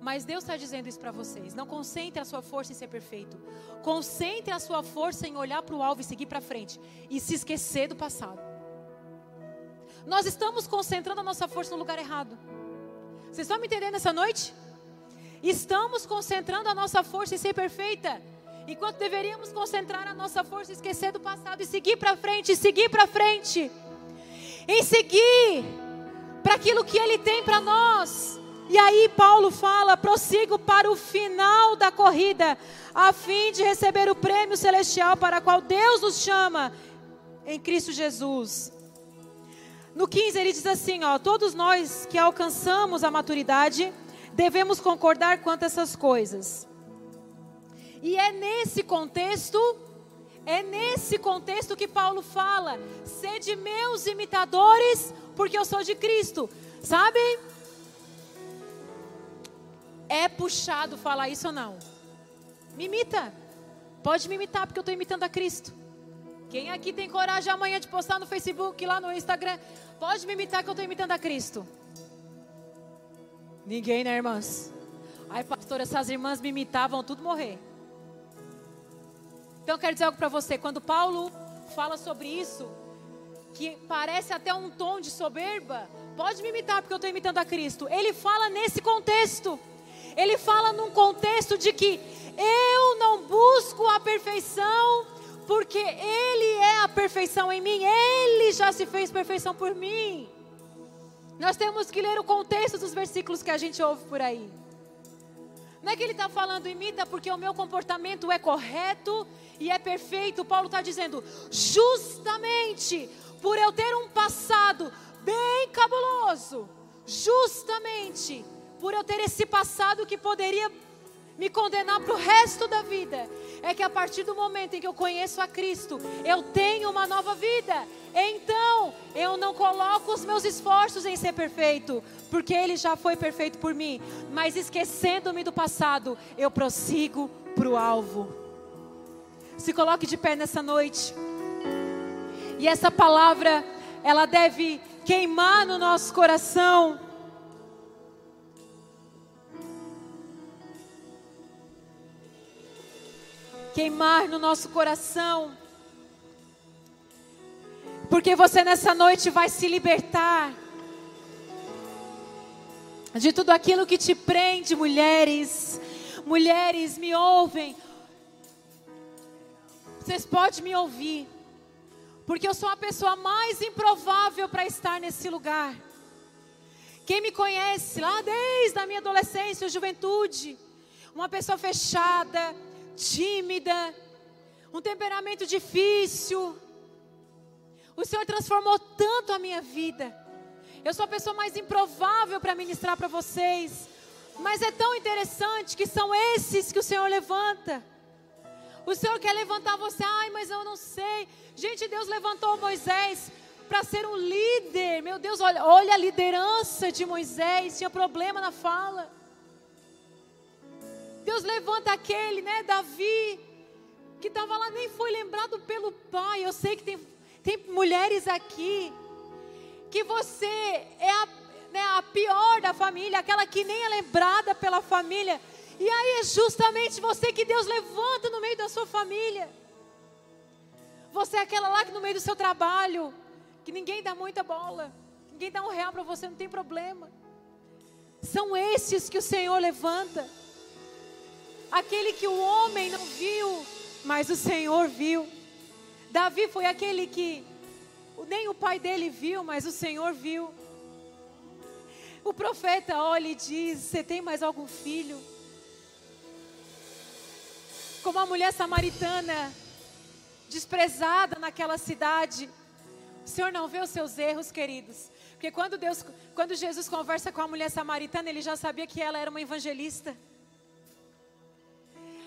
S1: Mas Deus está dizendo isso para vocês. Não concentre a sua força em ser perfeito. Concentre a sua força em olhar para o alvo e seguir para frente. E se esquecer do passado. Nós estamos concentrando a nossa força no lugar errado. Vocês estão me entendendo essa noite? Estamos concentrando a nossa força em ser perfeita, enquanto deveríamos concentrar a nossa força esquecer do passado e seguir para frente, seguir para frente, em seguir para aquilo que Ele tem para nós. E aí Paulo fala: prossigo para o final da corrida, a fim de receber o prêmio celestial para o qual Deus nos chama em Cristo Jesus. No 15 ele diz assim, ó, todos nós que alcançamos a maturidade devemos concordar quanto a essas coisas. E é nesse contexto, é nesse contexto que Paulo fala: sede meus imitadores, porque eu sou de Cristo. Sabe? É puxado falar isso ou não? Me imita. Pode me imitar, porque eu estou imitando a Cristo. Quem aqui tem coragem amanhã de postar no Facebook, lá no Instagram? Pode me imitar que eu estou imitando a Cristo. Ninguém, né, irmãs? Ai, pastor, essas irmãs me imitavam, tudo morrer. Então, eu quero dizer algo para você. Quando Paulo fala sobre isso, que parece até um tom de soberba, pode me imitar porque eu estou imitando a Cristo. Ele fala nesse contexto. Ele fala num contexto de que eu não busco a perfeição porque Ele é a perfeição em mim, Ele já se fez perfeição por mim. Nós temos que ler o contexto dos versículos que a gente ouve por aí. Não é que ele está falando, imita porque o meu comportamento é correto e é perfeito. Paulo está dizendo, justamente por eu ter um passado bem cabuloso, justamente por eu ter esse passado que poderia me condenar para o resto da vida, é que a partir do momento em que eu conheço a Cristo, eu tenho uma nova vida. Então, eu não coloco os meus esforços em ser perfeito, porque Ele já foi perfeito por mim. Mas esquecendo-me do passado, eu prossigo para o alvo. Se coloque de pé nessa noite. E essa palavra, ela deve queimar no nosso coração. Queimar no nosso coração. Porque você nessa noite vai se libertar de tudo aquilo que te prende, mulheres. Mulheres, me ouvem. Vocês podem me ouvir. Porque eu sou a pessoa mais improvável para estar nesse lugar. Quem me conhece lá desde a minha adolescência, juventude, uma pessoa fechada, tímida, um temperamento difícil. O Senhor transformou tanto a minha vida. Eu sou a pessoa mais improvável para ministrar para vocês. Mas é tão interessante que são esses que o Senhor levanta. O Senhor quer levantar você, ai, mas eu não sei. Gente, Deus levantou Moisés para ser um líder. Meu Deus, olha, olha a liderança de Moisés, tinha problema na fala. Deus levanta aquele, né, Davi, que estava lá, nem foi lembrado pelo pai. Eu sei que tem, tem mulheres aqui, que você é a, né, a pior da família, aquela que nem é lembrada pela família. E aí é justamente você que Deus levanta no meio da sua família. Você é aquela lá que no meio do seu trabalho, que ninguém dá muita bola, ninguém dá um real para você, não tem problema. São esses que o Senhor levanta. Aquele que o homem não viu, mas o Senhor viu. Davi foi aquele que nem o pai dele viu, mas o Senhor viu. O profeta olha e diz: Você tem mais algum filho? Como a mulher samaritana, desprezada naquela cidade. O Senhor não vê os seus erros, queridos. Porque quando Deus, quando Jesus conversa com a mulher samaritana, ele já sabia que ela era uma evangelista.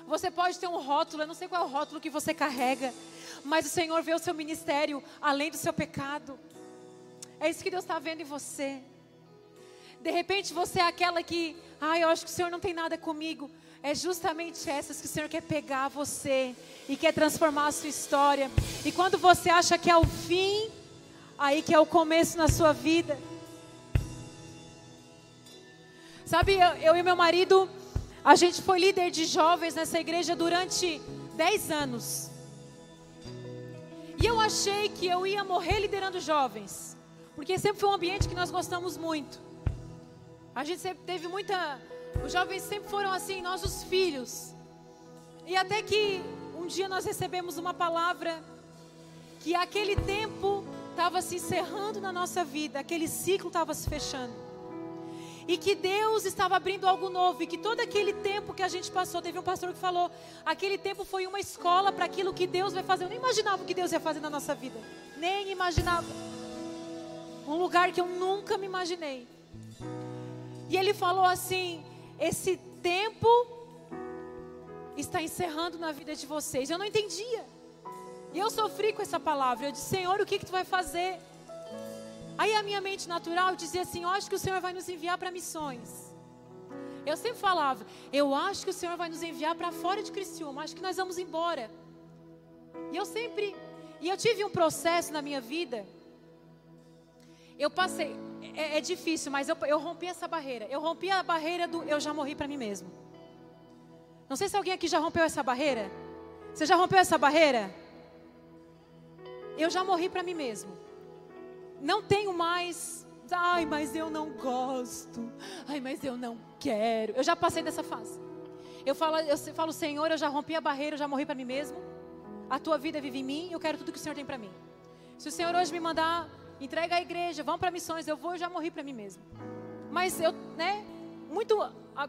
S1: Você pode ter um rótulo, eu não sei qual é o rótulo que você carrega, mas o Senhor vê o seu ministério além do seu pecado. É isso que Deus está vendo em você. De repente você é aquela que, ah, eu acho que o Senhor não tem nada comigo. É justamente essas que o Senhor quer pegar você e quer transformar a sua história. E quando você acha que é o fim, aí que é o começo na sua vida. Sabe, eu, eu e meu marido, a gente foi líder de jovens nessa igreja durante 10 anos. E eu achei que eu ia morrer liderando jovens, porque sempre foi um ambiente que nós gostamos muito. A gente sempre teve muita. Os jovens sempre foram assim, nossos filhos. E até que um dia nós recebemos uma palavra que aquele tempo estava se encerrando na nossa vida, aquele ciclo estava se fechando e que Deus estava abrindo algo novo e que todo aquele tempo que a gente passou, teve um pastor que falou, aquele tempo foi uma escola para aquilo que Deus vai fazer. Eu nem imaginava o que Deus ia fazer na nossa vida, nem imaginava. Um lugar que eu nunca me imaginei. E ele falou assim: esse tempo está encerrando na vida de vocês. Eu não entendia. E eu sofri com essa palavra. Eu disse: Senhor, o que, que tu vai fazer? Aí a minha mente natural dizia assim: Eu acho que o Senhor vai nos enviar para missões. Eu sempre falava: Eu acho que o Senhor vai nos enviar para fora de Criciúma. Acho que nós vamos embora. E eu sempre. E eu tive um processo na minha vida. Eu passei. É, é difícil, mas eu, eu rompi essa barreira. Eu rompi a barreira do eu já morri para mim mesmo. Não sei se alguém aqui já rompeu essa barreira. Você já rompeu essa barreira? Eu já morri para mim mesmo não tenho mais. Ai, mas eu não gosto. Ai, mas eu não quero. Eu já passei dessa fase. Eu falo, eu falo, Senhor, eu já rompi a barreira, eu já morri para mim mesmo. A tua vida vive em mim, eu quero tudo que o Senhor tem para mim. Se o Senhor hoje me mandar, entrega a igreja, vão para missões, eu vou, eu já morri para mim mesmo. Mas eu, né, muito,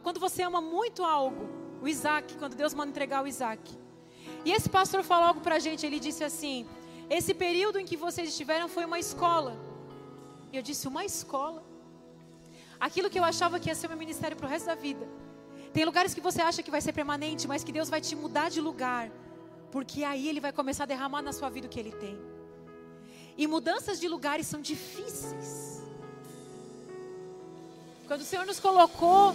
S1: quando você ama muito algo, o Isaac, quando Deus manda entregar o Isaac. E esse pastor falou algo para a gente, ele disse assim: esse período em que vocês estiveram foi uma escola. E eu disse: Uma escola? Aquilo que eu achava que ia ser meu ministério para o resto da vida. Tem lugares que você acha que vai ser permanente, mas que Deus vai te mudar de lugar. Porque aí Ele vai começar a derramar na sua vida o que Ele tem. E mudanças de lugares são difíceis. Quando o Senhor nos colocou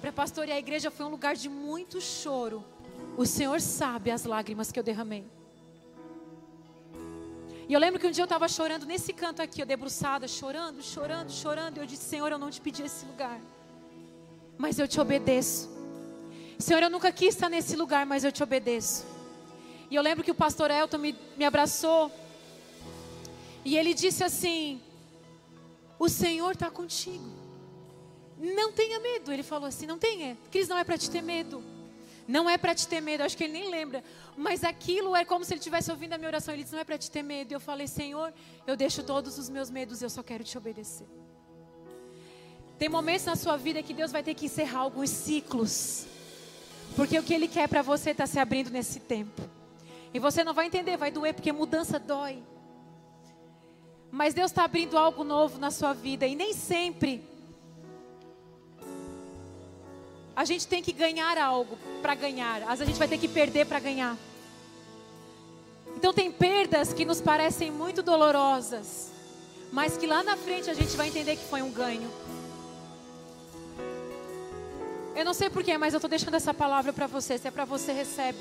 S1: para pastorear a igreja, foi um lugar de muito choro. O Senhor sabe as lágrimas que eu derramei. E eu lembro que um dia eu estava chorando nesse canto aqui, eu debruçada, chorando, chorando, chorando. E eu disse: Senhor, eu não te pedi esse lugar, mas eu te obedeço. Senhor, eu nunca quis estar nesse lugar, mas eu te obedeço. E eu lembro que o pastor Elton me, me abraçou. E ele disse assim: O Senhor está contigo. Não tenha medo. Ele falou assim: Não tenha. Cris, não é para te ter medo. Não é para te ter medo, acho que ele nem lembra. Mas aquilo é como se ele estivesse ouvindo a minha oração. Ele disse: Não é para te ter medo. E eu falei: Senhor, eu deixo todos os meus medos, eu só quero te obedecer. Tem momentos na sua vida que Deus vai ter que encerrar alguns ciclos. Porque o que Ele quer para você está se abrindo nesse tempo. E você não vai entender, vai doer, porque mudança dói. Mas Deus está abrindo algo novo na sua vida. E nem sempre a gente tem que ganhar algo para ganhar. Às vezes a gente vai ter que perder para ganhar. Então tem perdas que nos parecem muito dolorosas, mas que lá na frente a gente vai entender que foi um ganho. Eu não sei porquê, mas eu estou deixando essa palavra para você. Se é para você, recebe.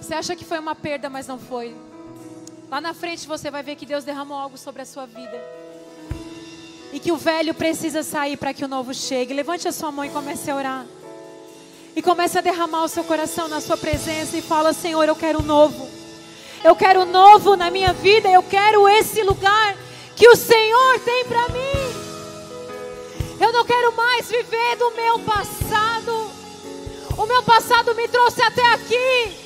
S1: Você acha que foi uma perda, mas não foi. Lá na frente você vai ver que Deus derramou algo sobre a sua vida. E que o velho precisa sair para que o novo chegue. Levante a sua mão e comece a orar. E comece a derramar o seu coração na sua presença e fala: Senhor, eu quero novo. Eu quero novo na minha vida. Eu quero esse lugar que o Senhor tem para mim. Eu não quero mais viver do meu passado. O meu passado me trouxe até aqui.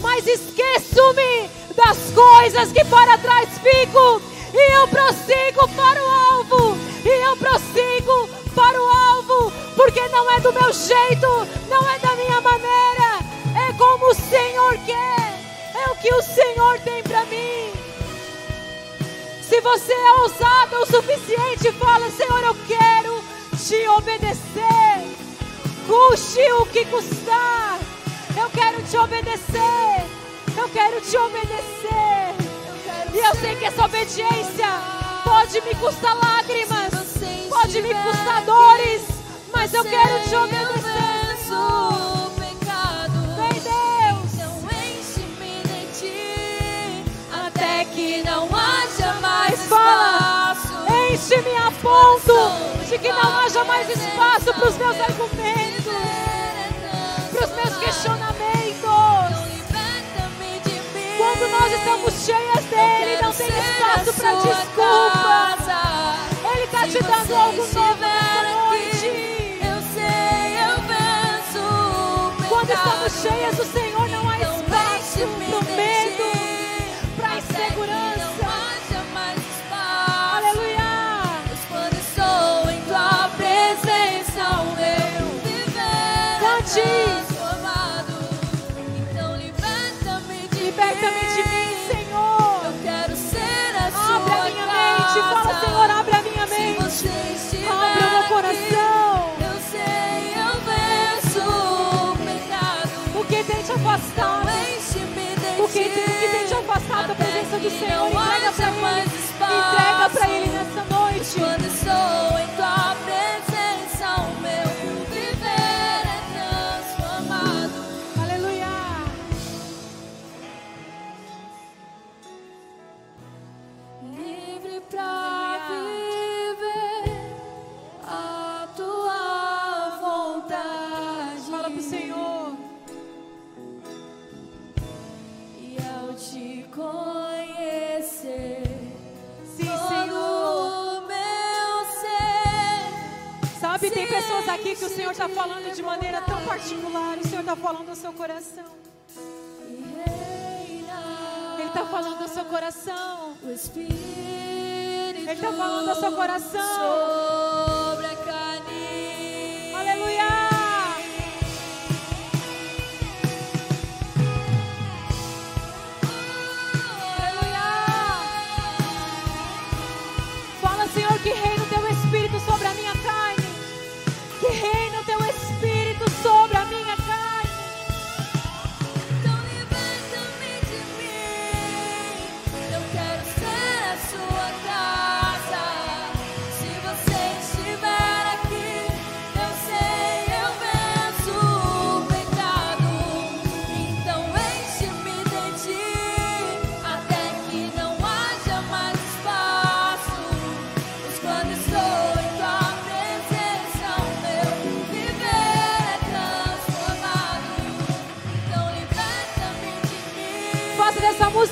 S1: Mas esqueço-me das coisas que para trás fico. E eu prossigo para o alvo. E eu prossigo para o alvo. Porque não é do meu jeito. Não é da minha maneira. É como o Senhor quer. É o que o Senhor tem para mim. Se você é ousado o suficiente, fala: Senhor, eu quero te obedecer. Custe o que custar. Eu quero te obedecer. Eu quero te obedecer. E eu sei que essa obediência pode me custar lágrimas, pode me custar dores, mas eu quero te obedecer. Vem Deus,
S2: enche-me de ti até que não haja mais
S1: fala,
S2: espaço.
S1: enche-me a ponto de que não haja mais espaço para os meus argumentos, para os meus questionamentos. Quando nós estamos cheias dele, não tem espaço para desculpa. Ele está te dando algo novo nessa noite.
S2: Eu sei, eu venço
S1: Quando estamos cheias do Senhor, do Senhor? Entrega Ele. Senhor está falando de maneira tão particular. O Senhor está falando ao seu coração. Ele está falando ao seu coração. Ele está falando ao seu coração. Aleluia.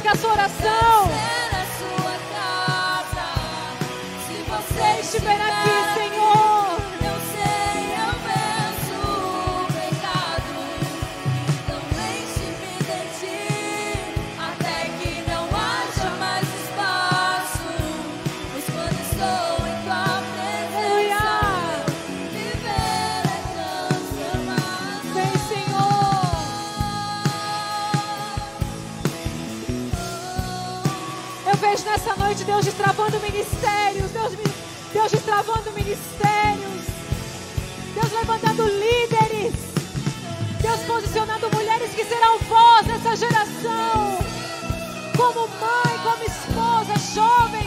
S1: Dessa música a sua oração. Deus destravando ministérios, Deus, Deus destravando ministérios, Deus levantando líderes, Deus posicionando mulheres que serão voz nessa geração, como mãe, como esposa, jovens,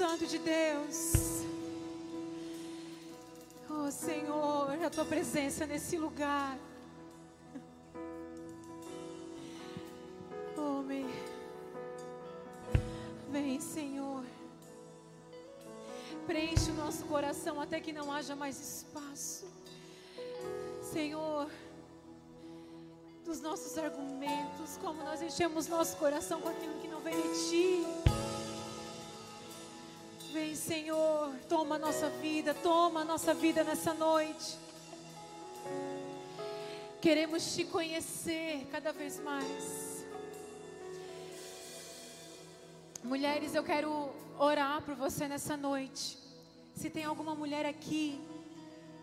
S1: Santo de Deus. Oh Senhor, a tua presença nesse lugar. Oh, me... vem, Senhor. Preenche o nosso coração até que não haja mais espaço. Senhor, dos nossos argumentos, como nós enchemos nosso coração com aquilo que não vem de Ti. Vem, Senhor, toma a nossa vida, toma a nossa vida nessa noite. Queremos te conhecer cada vez mais. Mulheres, eu quero orar por você nessa noite. Se tem alguma mulher aqui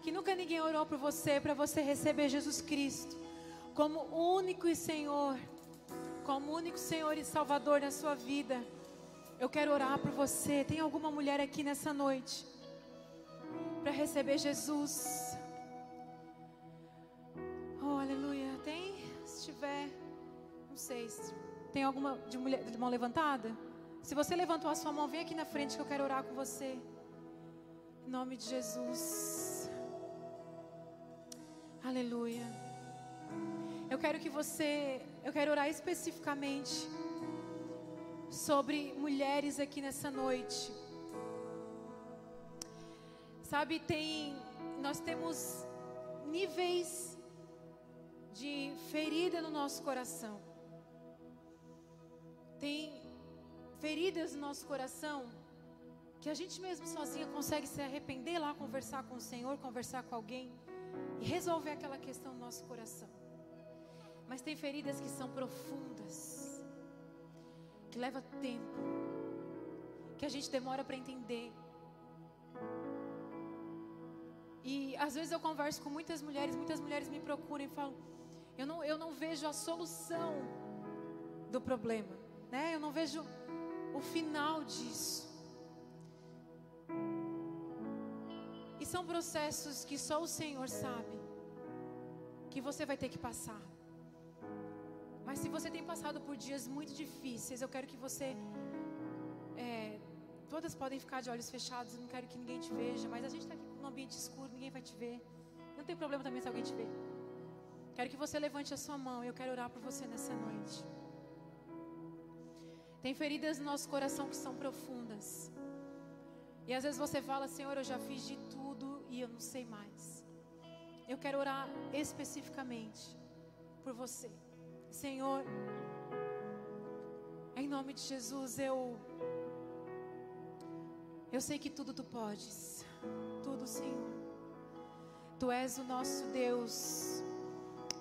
S1: que nunca ninguém orou por você, para você receber Jesus Cristo como único e Senhor, como único Senhor e Salvador na sua vida. Eu quero orar por você. Tem alguma mulher aqui nessa noite para receber Jesus? Oh, aleluia. Tem? Se tiver, não sei. Tem alguma de mulher de mão levantada? Se você levantou a sua mão, vem aqui na frente que eu quero orar com você. Em nome de Jesus. Aleluia. Eu quero que você, eu quero orar especificamente sobre mulheres aqui nessa noite. Sabe, tem nós temos níveis de ferida no nosso coração. Tem feridas no nosso coração que a gente mesmo sozinha consegue se arrepender lá, conversar com o Senhor, conversar com alguém e resolver aquela questão no nosso coração. Mas tem feridas que são profundas que leva tempo, que a gente demora para entender. E às vezes eu converso com muitas mulheres, muitas mulheres me procuram e falam: eu não, eu não vejo a solução do problema, né? Eu não vejo o final disso. E são processos que só o Senhor sabe que você vai ter que passar. Mas se você tem passado por dias muito difíceis, eu quero que você. É, todas podem ficar de olhos fechados, eu não quero que ninguém te veja, mas a gente está aqui num ambiente escuro, ninguém vai te ver. Não tem problema também se alguém te ver. Quero que você levante a sua mão e eu quero orar por você nessa noite. Tem feridas no nosso coração que são profundas. E às vezes você fala, Senhor, eu já fiz de tudo e eu não sei mais. Eu quero orar especificamente por você. Senhor, em nome de Jesus, eu eu sei que tudo tu podes. Tudo, Senhor. Tu és o nosso Deus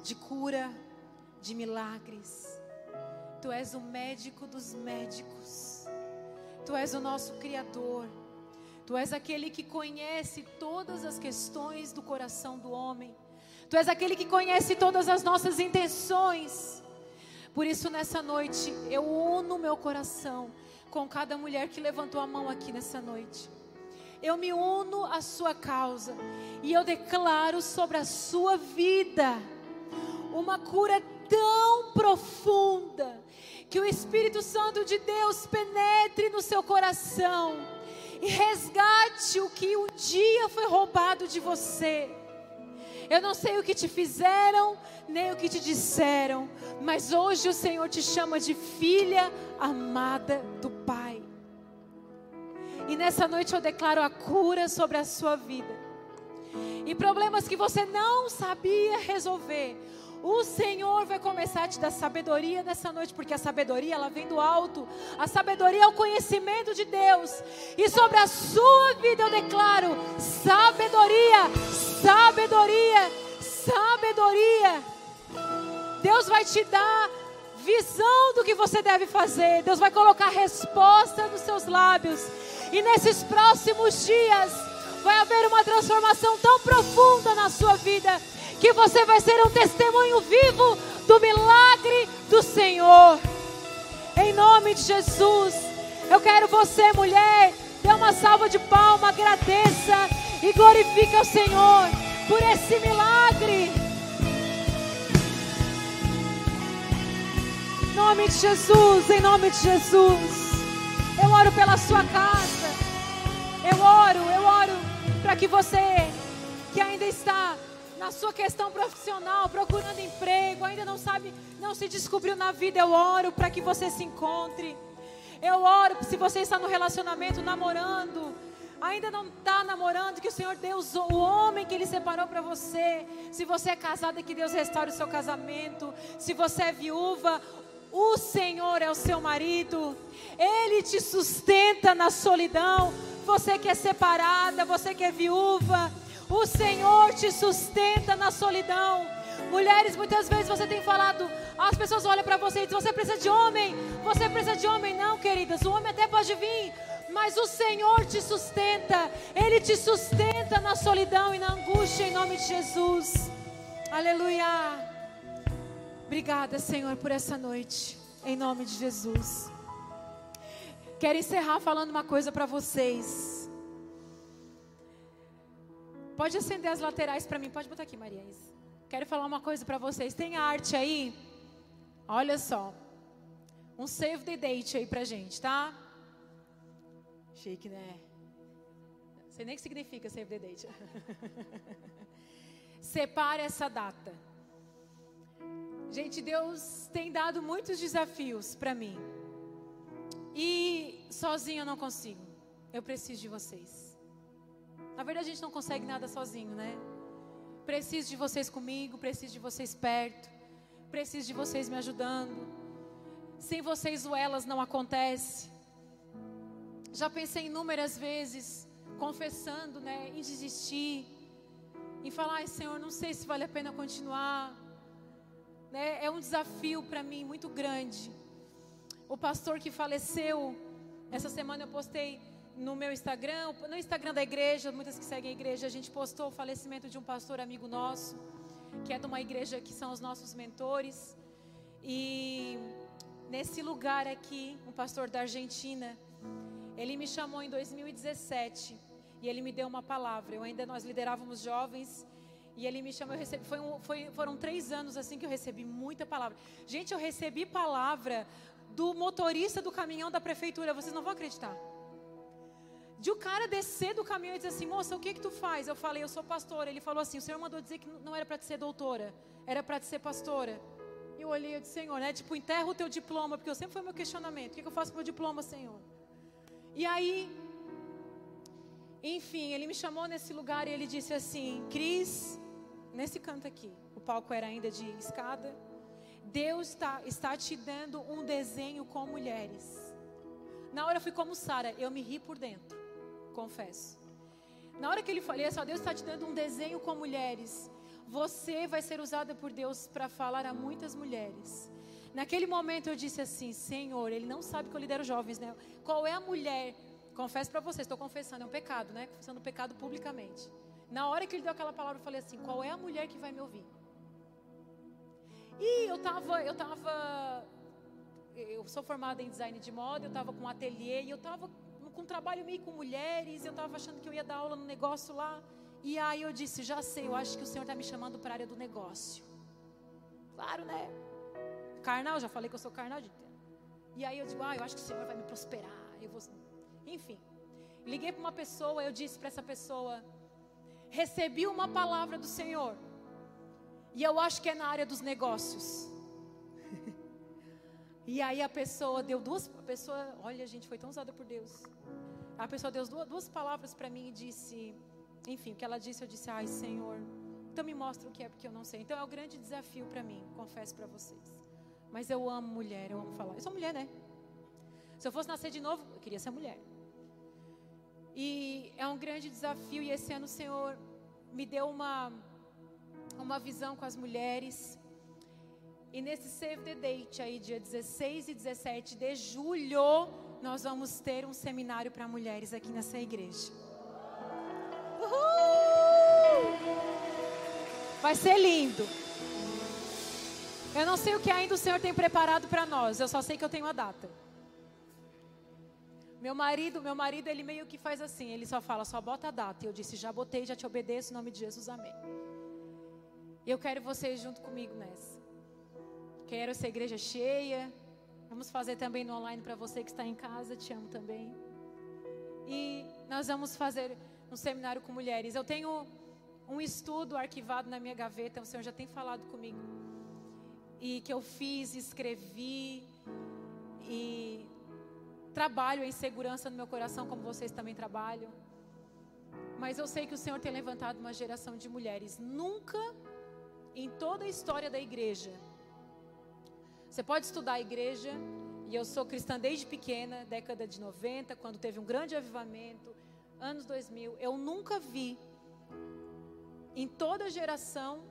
S1: de cura, de milagres. Tu és o médico dos médicos. Tu és o nosso criador. Tu és aquele que conhece todas as questões do coração do homem. Tu és aquele que conhece todas as nossas intenções. Por isso, nessa noite, eu uno meu coração com cada mulher que levantou a mão aqui nessa noite. Eu me uno à sua causa e eu declaro sobre a sua vida uma cura tão profunda que o Espírito Santo de Deus penetre no seu coração e resgate o que um dia foi roubado de você. Eu não sei o que te fizeram, nem o que te disseram, mas hoje o Senhor te chama de filha amada do Pai. E nessa noite eu declaro a cura sobre a sua vida. E problemas que você não sabia resolver, o Senhor vai começar a te dar sabedoria nessa noite, porque a sabedoria ela vem do alto. A sabedoria é o conhecimento de Deus. E sobre a sua vida eu declaro sabedoria, sabedoria, sabedoria. Deus vai te dar visão do que você deve fazer. Deus vai colocar resposta nos seus lábios. E nesses próximos dias vai haver uma transformação tão profunda na sua vida que você vai ser um testemunho vivo do milagre do Senhor. Em nome de Jesus, eu quero você, mulher, dê uma salva de palma, agradeça e glorifique ao Senhor por esse milagre. Em nome de Jesus, em nome de Jesus. Eu oro pela sua casa. Eu oro, eu oro para que você que ainda está na sua questão profissional, procurando emprego, ainda não sabe, não se descobriu na vida, eu oro para que você se encontre. Eu oro se você está no relacionamento, namorando, ainda não está namorando, que o Senhor Deus, o homem que Ele separou para você. Se você é casada, que Deus restaure o seu casamento. Se você é viúva, o Senhor é o seu marido. Ele te sustenta na solidão. Você que é separada, você que é viúva. O Senhor te sustenta na solidão. Mulheres, muitas vezes você tem falado, as pessoas olham para você e dizem: Você precisa de homem, você precisa de homem. Não, queridas, o homem até pode vir, mas o Senhor te sustenta, Ele te sustenta na solidão e na angústia, em nome de Jesus. Aleluia. Obrigada, Senhor, por essa noite, em nome de Jesus. Quero encerrar falando uma coisa para vocês. Pode acender as laterais para mim. Pode botar aqui, Maria. Quero falar uma coisa para vocês. Tem arte aí? Olha só. Um save the date aí pra gente, tá? Chique, né? Não sei nem o que significa save the date. Separe essa data. Gente, Deus tem dado muitos desafios para mim. E sozinho eu não consigo. Eu preciso de vocês. Na verdade, a gente não consegue nada sozinho, né? Preciso de vocês comigo, preciso de vocês perto, preciso de vocês me ajudando. Sem vocês, o elas não acontece. Já pensei inúmeras vezes, confessando, né, em desistir, em falar, ai Senhor, não sei se vale a pena continuar. Né? É um desafio para mim muito grande. O pastor que faleceu, essa semana eu postei no meu Instagram, no Instagram da igreja, muitas que seguem a igreja, a gente postou o falecimento de um pastor amigo nosso, que é de uma igreja que são os nossos mentores. E nesse lugar aqui, um pastor da Argentina, ele me chamou em 2017 e ele me deu uma palavra. Eu ainda nós liderávamos jovens e ele me chamou, eu recebi, foi um, foi, foram três anos assim que eu recebi muita palavra. Gente, eu recebi palavra do motorista do caminhão da prefeitura, vocês não vão acreditar. De o cara descer do caminhão e dizer assim, moça, o que que tu faz? Eu falei, eu sou pastora. Ele falou assim, o Senhor mandou dizer que não era para te ser doutora, era para te ser pastora. Eu olhei e disse, Senhor, né? Tipo, enterra o teu diploma, porque eu sempre foi meu questionamento. O que, que eu faço com o meu diploma, Senhor? E aí, enfim, ele me chamou nesse lugar e ele disse assim, Cris, nesse canto aqui, o palco era ainda de escada. Deus está, está te dando um desenho com mulheres. Na hora eu fui como Sara, eu me ri por dentro confesso. Na hora que ele falou, só Deus está te dando um desenho com mulheres. Você vai ser usada por Deus para falar a muitas mulheres. Naquele momento eu disse assim, Senhor, Ele não sabe que eu lidero jovens, né? Qual é a mulher? Confesso para vocês, estou confessando, é um pecado, né? Confessando o pecado publicamente. Na hora que ele deu aquela palavra, eu falei assim: qual é a mulher que vai me ouvir? E eu tava, eu tava, eu sou formada em design de moda, eu tava com um ateliê e eu tava com trabalho meio com mulheres, eu estava achando que eu ia dar aula no negócio lá. E aí eu disse, já sei, eu acho que o Senhor está me chamando para a área do negócio. Claro, né? Carnal, já falei que eu sou carnal. De... E aí eu digo, ah, eu acho que o Senhor vai me prosperar. Eu vou... Enfim, liguei para uma pessoa, eu disse para essa pessoa, recebi uma palavra do Senhor. E eu acho que é na área dos negócios. E aí a pessoa deu duas, a pessoa, olha gente, foi tão usada por Deus. A pessoa deu duas, duas palavras para mim e disse, enfim, o que ela disse, eu disse, ai Senhor, então me mostra o que é, porque eu não sei. Então é o um grande desafio para mim, confesso para vocês. Mas eu amo mulher, eu amo falar. Eu sou mulher, né? Se eu fosse nascer de novo, eu queria ser mulher. E é um grande desafio, e esse ano o Senhor me deu uma, uma visão com as mulheres. E nesse Save the Date aí, dia 16 e 17 de julho, nós vamos ter um seminário para mulheres aqui nessa igreja. Uhul! Vai ser lindo. Eu não sei o que ainda o Senhor tem preparado para nós, eu só sei que eu tenho a data. Meu marido, meu marido, ele meio que faz assim, ele só fala, só bota a data. E eu disse, já botei, já te obedeço, em nome de Jesus, amém. E eu quero vocês junto comigo nessa. Quero essa igreja cheia. Vamos fazer também no online para você que está em casa, te amo também. E nós vamos fazer um seminário com mulheres. Eu tenho um estudo arquivado na minha gaveta, o Senhor já tem falado comigo e que eu fiz, escrevi e trabalho em segurança no meu coração, como vocês também trabalham. Mas eu sei que o Senhor tem levantado uma geração de mulheres. Nunca em toda a história da igreja. Você pode estudar a igreja, e eu sou cristã desde pequena, década de 90, quando teve um grande avivamento, anos 2000. Eu nunca vi em toda geração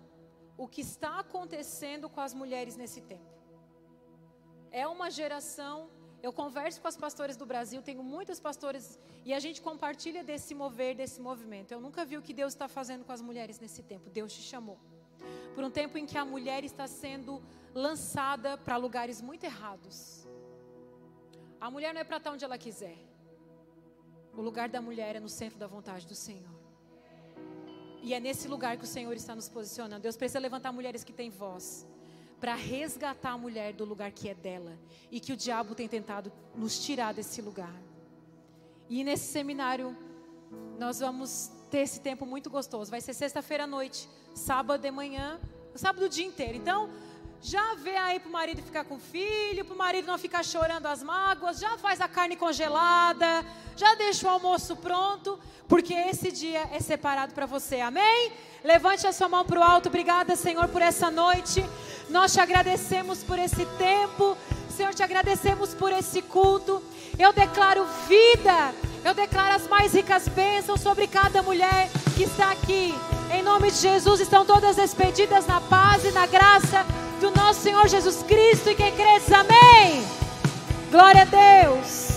S1: o que está acontecendo com as mulheres nesse tempo. É uma geração. Eu converso com as pastoras do Brasil, tenho muitas pastoras e a gente compartilha desse mover, desse movimento. Eu nunca vi o que Deus está fazendo com as mulheres nesse tempo. Deus te chamou. Por um tempo em que a mulher está sendo lançada para lugares muito errados. A mulher não é para estar onde ela quiser. O lugar da mulher é no centro da vontade do Senhor. E é nesse lugar que o Senhor está nos posicionando. Deus precisa levantar mulheres que têm voz para resgatar a mulher do lugar que é dela e que o diabo tem tentado nos tirar desse lugar. E nesse seminário nós vamos ter esse tempo muito gostoso. Vai ser sexta-feira à noite, sábado de manhã, sábado o dia inteiro. Então, já vê aí para o marido ficar com o filho, para o marido não ficar chorando as mágoas, já faz a carne congelada, já deixa o almoço pronto, porque esse dia é separado para você, amém? Levante a sua mão para o alto, obrigada, Senhor, por essa noite. Nós te agradecemos por esse tempo, Senhor, te agradecemos por esse culto. Eu declaro vida, eu declaro as mais ricas bênçãos sobre cada mulher que está aqui. Em nome de Jesus, estão todas despedidas na paz e na graça do nosso Senhor Jesus Cristo. E quem crê, amém. Glória a Deus.